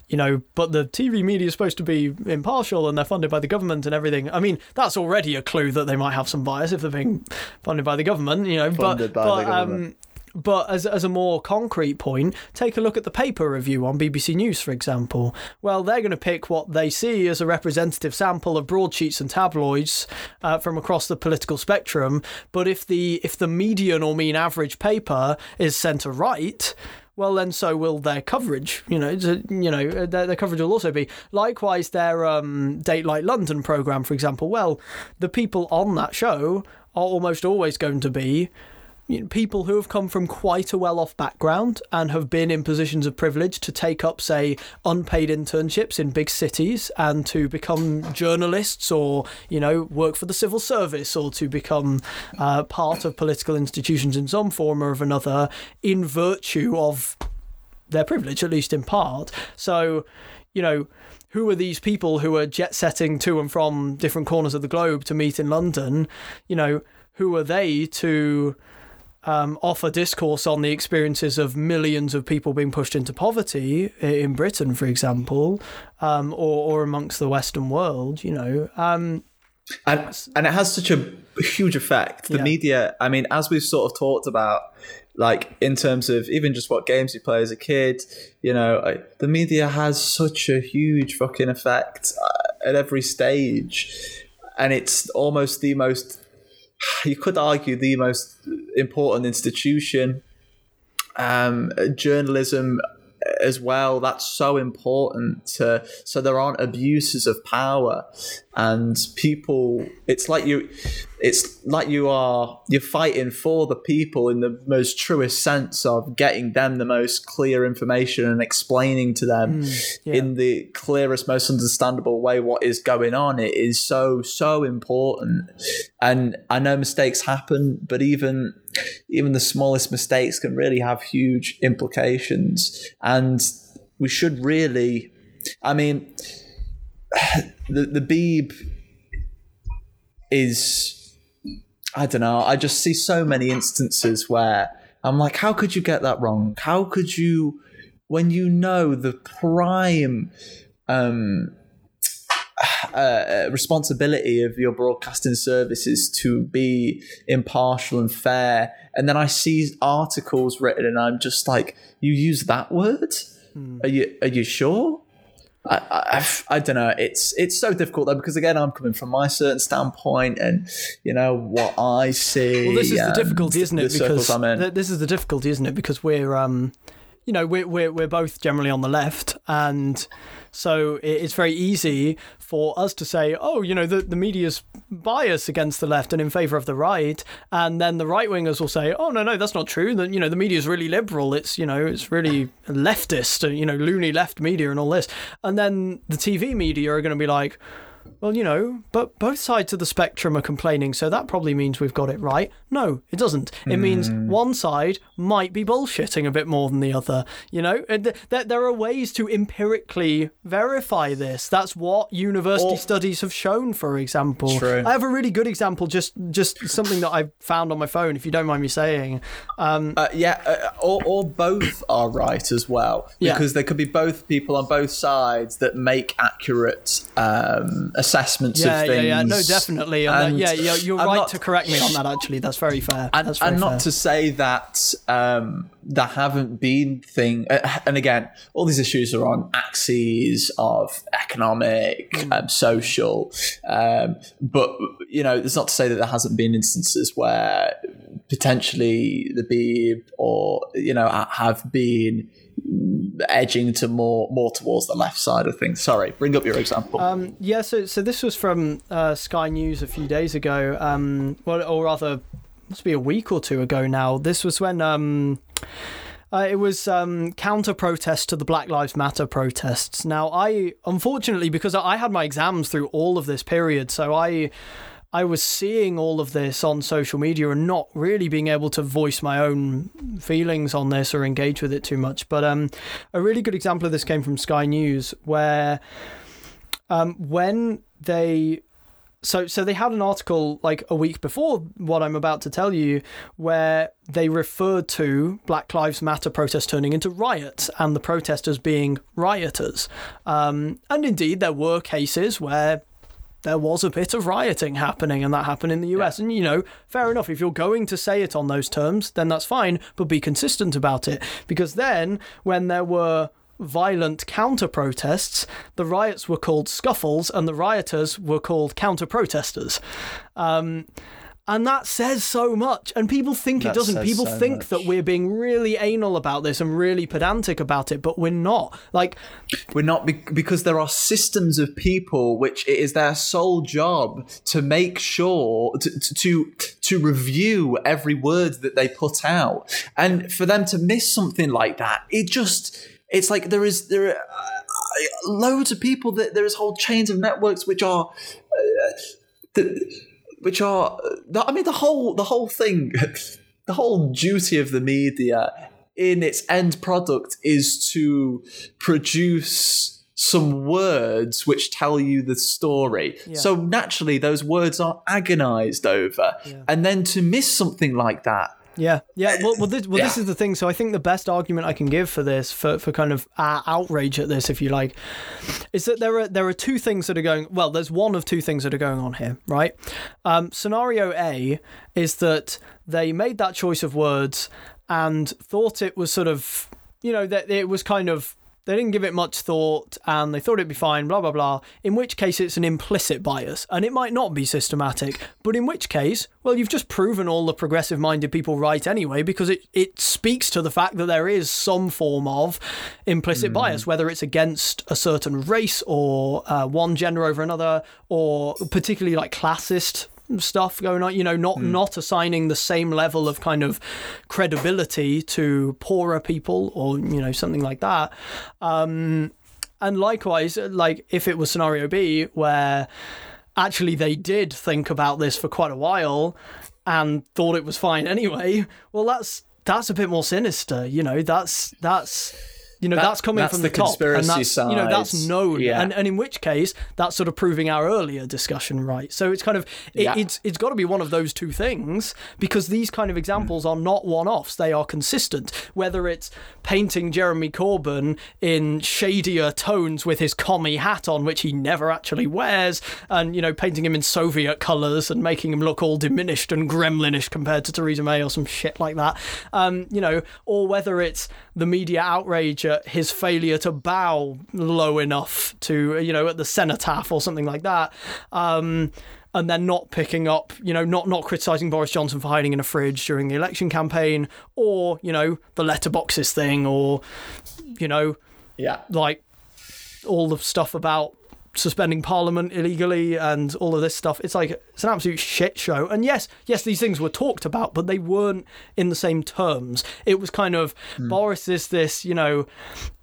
Speaker 2: you know, but the TV media is supposed to be impartial and they're funded by the government and everything. I mean, that's already a clue that they might have some bias if they're being funded by the government, you know.
Speaker 3: Funded
Speaker 2: but but um, but as, as a more concrete point, take a look at the paper review on BBC News, for example. Well, they're going to pick what they see as a representative sample of broadsheets and tabloids uh, from across the political spectrum. But if the if the median or mean average paper is centre right, well then so will their coverage you know you know uh, their, their coverage will also be likewise their um dateline london program for example well the people on that show are almost always going to be you know, people who have come from quite a well off background and have been in positions of privilege to take up, say, unpaid internships in big cities and to become journalists or, you know, work for the civil service or to become uh, part of political institutions in some form or of another in virtue of their privilege, at least in part. So, you know, who are these people who are jet setting to and from different corners of the globe to meet in London? You know, who are they to um, offer discourse on the experiences of millions of people being pushed into poverty in Britain, for example, um, or, or amongst the Western world? You know, um,
Speaker 3: and and it has such a huge effect. The
Speaker 2: Yeah.
Speaker 3: media, I mean, as we've sort of talked about, like in terms of even just what games you play as a kid, you know, like, the media has such a huge fucking effect uh, at every stage, and it's almost the most you could argue the most important institution. Um, journalism as well. That's so important to, so there aren't abuses of power and people. It's like you, it's like you are you're fighting for the people in the most truest sense of getting them the most clear information and explaining to them mm, yeah. in the clearest, most understandable way what is going on. It is so so important, and I know mistakes happen, but even even the smallest mistakes can really have huge implications. And we should really, I mean, [sighs] the the Beeb is, I don't know. I just see so many instances where I'm like, how could you get that wrong? How could you, when you know the prime um, [sighs] uh, responsibility of your broadcasting services to be impartial and fair. And then I see articles written, and I'm just like, "You use that word? Hmm. Are you are you sure?" I, I, I, don't know. It's it's so difficult though because again, I'm coming from my certain standpoint, and you know what I see.
Speaker 2: Well, this is the difficulty, isn't it? Because this is the difficulty, isn't it? Because we're um, you know, we're we're we're both generally on the left, and so it's very easy for us to say, oh, you know, the, the media's biased against the left and in favour of the right. And then the right wingers will say, oh, no, no, that's not true. That, you know, the media's really liberal. It's, you know, it's really leftist, you know, loony left media and all this. And then the TV media are going to be like, well, you know, but both sides of the spectrum are complaining, so that probably means we've got it right. No, it doesn't. It mm. means hmm. one side might be bullshitting a bit more than the other. You know, there, there are ways to empirically verify this. That's what university or, studies have shown, for example.
Speaker 3: True.
Speaker 2: I have a really good example, just just something that I found on my phone, if you don't mind me saying. Um,
Speaker 3: uh, yeah, uh, or, or both are right as well, because yeah. there could be both people on both sides that make accurate. Um, assessments
Speaker 2: yeah,
Speaker 3: of things.
Speaker 2: Yeah, yeah, no, definitely. And yeah, yeah, you're right not, to correct me on that. Actually, that's very fair.
Speaker 3: And,
Speaker 2: very
Speaker 3: and not
Speaker 2: fair.
Speaker 3: to say that um, there haven't been thing. Uh, and again, all these issues are on axes of economic, mm. um, social. Um, but you know, it's not to say that there hasn't been instances where potentially the Beeb or you know have been edging to more more towards the left side of things. Sorry, bring up your example.
Speaker 2: Um, yeah, so so this was from uh, Sky News a few days ago. Um, well, or rather, must be a week or two ago now. This was when. Um, uh, it was um, counter protest to the Black Lives Matter protests. Now, I unfortunately because I had my exams through all of this period, so I I was seeing all of this on social media and not really being able to voice my own feelings on this or engage with it too much. But um, a really good example of this came from Sky News, where um, when they so so they had an article like a week before what I'm about to tell you where they referred to Black Lives Matter protests turning into riots and the protesters being rioters. Um, and indeed, there were cases where there was a bit of rioting happening, and that happened in the US. Yeah. And, you know, fair enough. If you're going to say it on those terms, then that's fine, but be consistent about it. Because then, when there were violent counter protests, the riots were called scuffles, and the rioters were called counter protesters. Um, and that says so much. And people think that it doesn't. People so think much. that we're being really anal about this and really pedantic about it, but we're not. Like,
Speaker 3: we're not be- because there are systems of people which it is their sole job to make sure to, to to review every word that they put out, and for them to miss something like that, it just it's like there is there are uh, loads of people that there is whole chains of networks which are. Uh, the, which are I mean the whole the whole thing, [laughs] the whole duty of the media in its end product is to produce some words which tell you the story. Yeah. So naturally, those words are agonized over, yeah. and then to miss something like that
Speaker 2: yeah, yeah. Well, well, this, well, yeah. this is the thing. So I think the best argument I can give for this, for, for kind of uh, outrage at this, if you like, is that there are there are two things that are going. Well, there's one of two things that are going on here, right? Um, scenario A is that they made that choice of words and thought it was sort of, you know, that it was kind of they didn't give it much thought and they thought it'd be fine, blah, blah, blah. In which case, it's an implicit bias and it might not be systematic. But in which case, well, you've just proven all the progressive minded people right anyway because it, it speaks to the fact that there is some form of implicit mm. bias, whether it's against a certain race or uh, one gender over another or particularly like classist stuff going on you know not mm. not assigning the same level of kind of credibility to poorer people or you know something like that um, and likewise like if it was scenario b where actually they did think about this for quite a while and thought it was fine anyway well that's that's a bit more sinister you know that's that's you know, that, that's coming
Speaker 3: that's
Speaker 2: from
Speaker 3: the,
Speaker 2: the top,
Speaker 3: conspiracy
Speaker 2: and that's,
Speaker 3: side.
Speaker 2: You know, that's known,
Speaker 3: yeah.
Speaker 2: and, and in which case, that's sort of proving our earlier discussion right. So it's kind of it, yeah. it's it's got to be one of those two things because these kind of examples mm. are not one-offs; they are consistent. Whether it's painting Jeremy Corbyn in shadier tones with his commie hat on, which he never actually wears, and you know, painting him in Soviet colours and making him look all diminished and gremlinish compared to Theresa May or some shit like that. Um, you know, or whether it's the media outrage his failure to bow low enough to, you know, at the cenotaph or something like that. Um, and then not picking up, you know, not not criticizing Boris Johnson for hiding in a fridge during the election campaign, or you know, the letterboxes thing, or you know,
Speaker 3: yeah,
Speaker 2: like all the stuff about suspending Parliament illegally and all of this stuff. It's like it's an absolute shit show. And yes, yes, these things were talked about, but they weren't in the same terms. It was kind of mm. Boris is this, you know,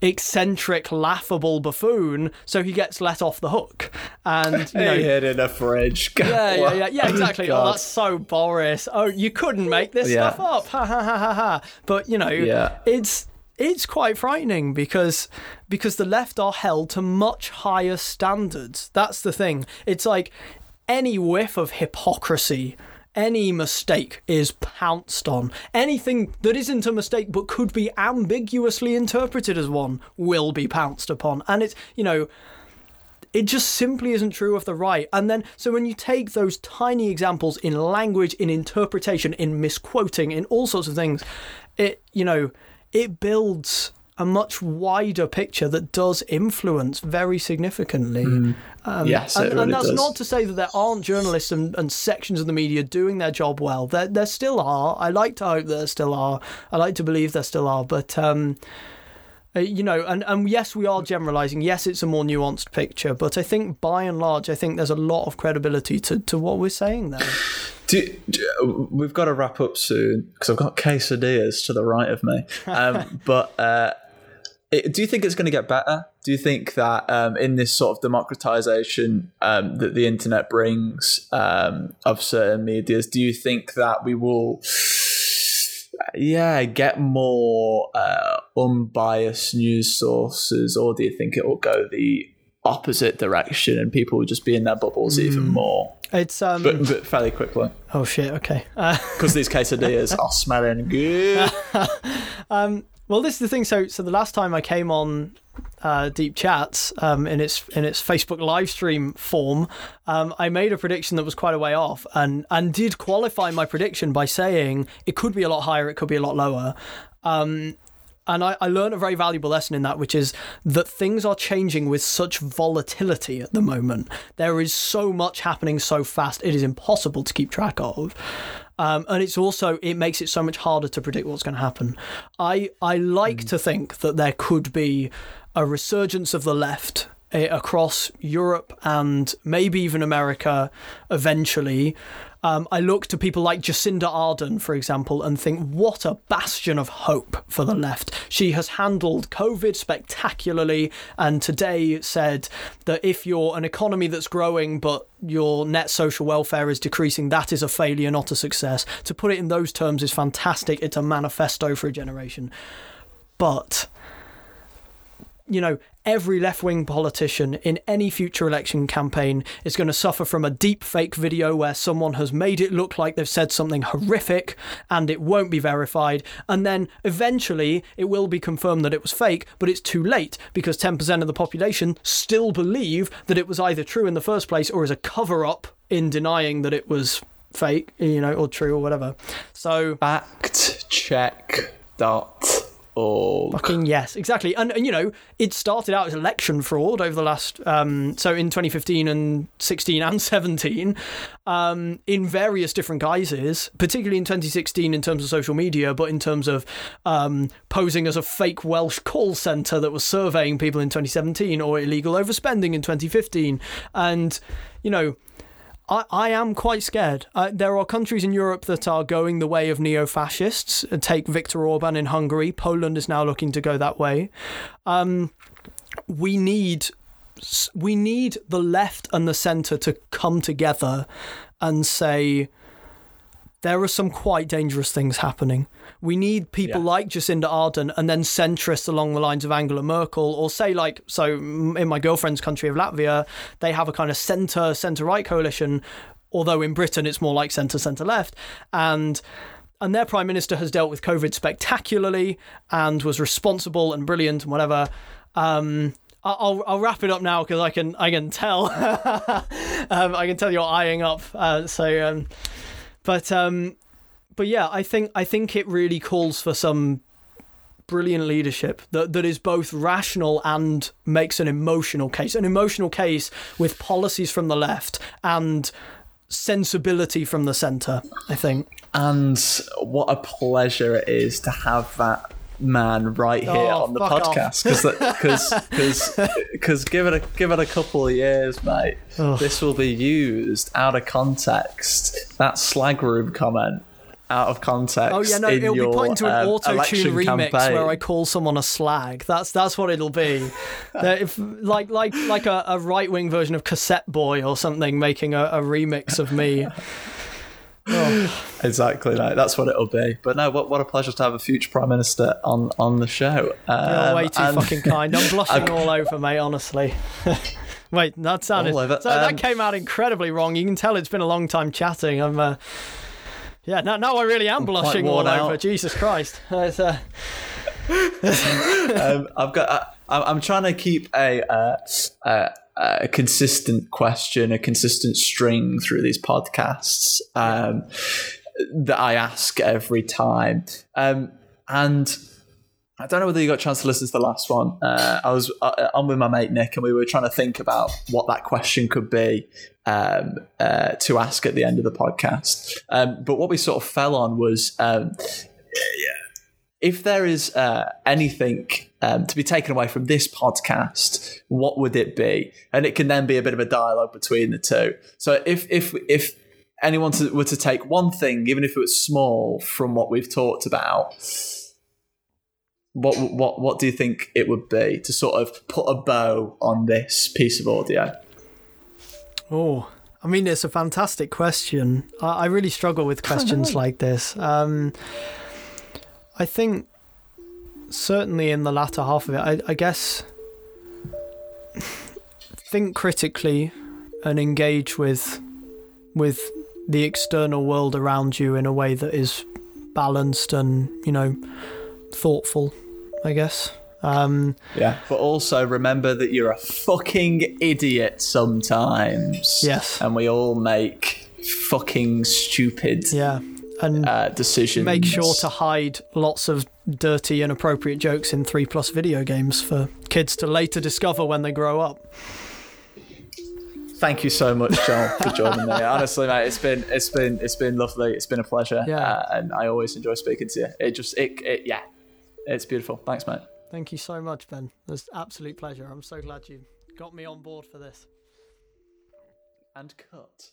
Speaker 2: eccentric, laughable buffoon, so he gets let off the hook. And you know,
Speaker 3: he hid in a fridge. [laughs]
Speaker 2: yeah, yeah, yeah, yeah, exactly. oh, that's so Boris. Oh, you couldn't make this yeah. stuff up. Ha ha ha ha ha. But you know,
Speaker 3: yeah.
Speaker 2: it's it's quite frightening because because the left are held to much higher standards. That's the thing. It's like any whiff of hypocrisy, any mistake is pounced on. Anything that isn't a mistake but could be ambiguously interpreted as one will be pounced upon. And it's, you know, it just simply isn't true of the right. And then, so when you take those tiny examples in language, in interpretation, in misquoting, in all sorts of things, it, you know, it builds a much wider picture that does influence very significantly.
Speaker 3: Mm. Um, yes,
Speaker 2: and,
Speaker 3: really
Speaker 2: and that's
Speaker 3: does.
Speaker 2: not to say that there aren't journalists and, and, sections of the media doing their job well. There, there still are. I like to hope there still are. I like to believe there still are. But um, uh, you know, and, and yes, we are generalizing. Yes, it's a more nuanced picture, but I think by and large, I think there's a lot of credibility to, to what we're saying there.
Speaker 3: Do, do, we've got to wrap up soon because I've got quesadillas to the right of me. Um, [laughs] but uh, it, do you think it's going to get better? Do you think that um, in this sort of democratization um, that the internet brings um, of certain medias, do you think that we will, yeah, get more uh, unbiased news sources, or do you think it will go the opposite direction and people will just be in their bubbles mm. even more?
Speaker 2: It's um,
Speaker 3: but, but fairly quickly.
Speaker 2: Oh shit! Okay.
Speaker 3: Because uh, these quesadillas [laughs] are smelling good. [laughs]
Speaker 2: um, well, this is the thing. So, so the last time I came on uh, Deep Chats um, in its in its Facebook live stream form, um, I made a prediction that was quite a way off, and and did qualify my prediction by saying it could be a lot higher, it could be a lot lower. Um, and I, I learned a very valuable lesson in that, which is that things are changing with such volatility at the moment. There is so much happening so fast, it is impossible to keep track of. Um, and it's also it makes it so much harder to predict what's going to happen. I I like mm. to think that there could be a resurgence of the left eh, across Europe and maybe even America eventually. Um, I look to people like Jacinda Ardern, for example, and think, what a bastion of hope for the left. She has handled COVID spectacularly, and today said that if you're an economy that's growing but your net social welfare is decreasing, that is a failure, not a success. To put it in those terms is fantastic. It's a manifesto for a generation. But you know, every left wing politician in any future election campaign is going to suffer from a deep fake video where someone has made it look like they've said something horrific and it won't be verified. And then eventually it will be confirmed that it was fake, but it's too late because 10% of the population still believe that it was either true in the first place or is a cover up in denying that it was fake, you know, or true or whatever. So.
Speaker 3: Fact check dot all.
Speaker 2: Fucking yes, exactly. And, and you know, it started out as election fraud over the last, um, so in 2015 and 16 and 17, um, in various different guises, particularly in 2016 in terms of social media, but in terms of um, posing as a fake Welsh call centre that was surveying people in 2017 or illegal overspending in 2015. And, you know, I, I am quite scared. Uh, there are countries in Europe that are going the way of neo fascists. Take Viktor Orban in Hungary. Poland is now looking to go that way. Um, we need we need the left and the centre to come together and say there are some quite dangerous things happening. We need people yeah. like Jacinda Ardern and then centrists along the lines of Angela Merkel, or say, like, so in my girlfriend's country of Latvia, they have a kind of centre, centre right coalition, although in Britain it's more like centre, centre left. And and their prime minister has dealt with COVID spectacularly and was responsible and brilliant and whatever. Um, I'll I'll wrap it up now because I can I can tell [laughs] um, I can tell you're eyeing up. Uh, so, um, but um, but yeah, I think I think it really calls for some brilliant leadership that, that is both rational and makes an emotional case. An emotional case with policies from the left and sensibility from the centre, I think.
Speaker 3: And what a pleasure it is to have that man right here oh, on the podcast because because because [laughs] give it a give it a couple of years mate oh. this will be used out of context that slag room comment out of context. Oh yeah, no, it'll your, be pointing to an um, auto tune remix campaign.
Speaker 2: where I call someone a slag. That's that's what it'll be. [laughs] if like like like a, a right wing version of Cassette Boy or something making a, a remix of me. [laughs]
Speaker 3: Oh. Exactly, right. That's what it'll be. But no, what, what a pleasure to have a future prime minister on on the show.
Speaker 2: Um, You're way too and... fucking kind. I'm [laughs] blushing all over, mate. Honestly. Wait, that sounded so um, that came out incredibly wrong. You can tell it's been a long time chatting. I'm. Uh, yeah, now, now I really am I'm blushing all out. over. Jesus Christ. [laughs] Uh,
Speaker 3: um, I've got. I, am trying to keep a, uh, uh, a consistent question, a consistent string through these podcasts um, that I ask every time. Um, and I don't know whether you got a chance to listen to the last one. Uh, I was uh, on with my mate Nick, and we were trying to think about what that question could be um, uh, to ask at the end of the podcast. Um, but what we sort of fell on was um, if there is uh, anything um, to be taken away from this podcast, what would it be? And it can then be a bit of a dialogue between the two. So if if if anyone to, were to take one thing, even if it was small, from what we've talked about. What what what do you think it would be to sort of put a bow on this piece of audio?
Speaker 2: Oh, I mean, it's a fantastic question. I, I really struggle with questions like this. Um, I think certainly in the latter half of it, I, I guess [sighs] think critically and engage with with the external world around you in a way that is balanced and you know thoughtful. I guess. Um,
Speaker 3: yeah, but also remember that you're a fucking idiot sometimes.
Speaker 2: Yes,
Speaker 3: and we all make fucking stupid.
Speaker 2: Yeah, and
Speaker 3: uh, decisions.
Speaker 2: Make sure to hide lots of dirty, inappropriate jokes in three plus video games for kids to later discover when they grow up.
Speaker 3: Thank you so much, Joel, for joining me. Honestly, mate, it's been it's been it's been lovely. It's been a pleasure,
Speaker 2: yeah.
Speaker 3: Uh, and I always enjoy speaking to you. It just it, it yeah, it's beautiful. Thanks, mate.
Speaker 2: Thank you so much, Ben. It's absolute pleasure. I'm so glad you got me on board for this.
Speaker 3: And cut.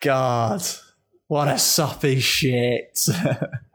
Speaker 3: God, what a soppy shit. [laughs]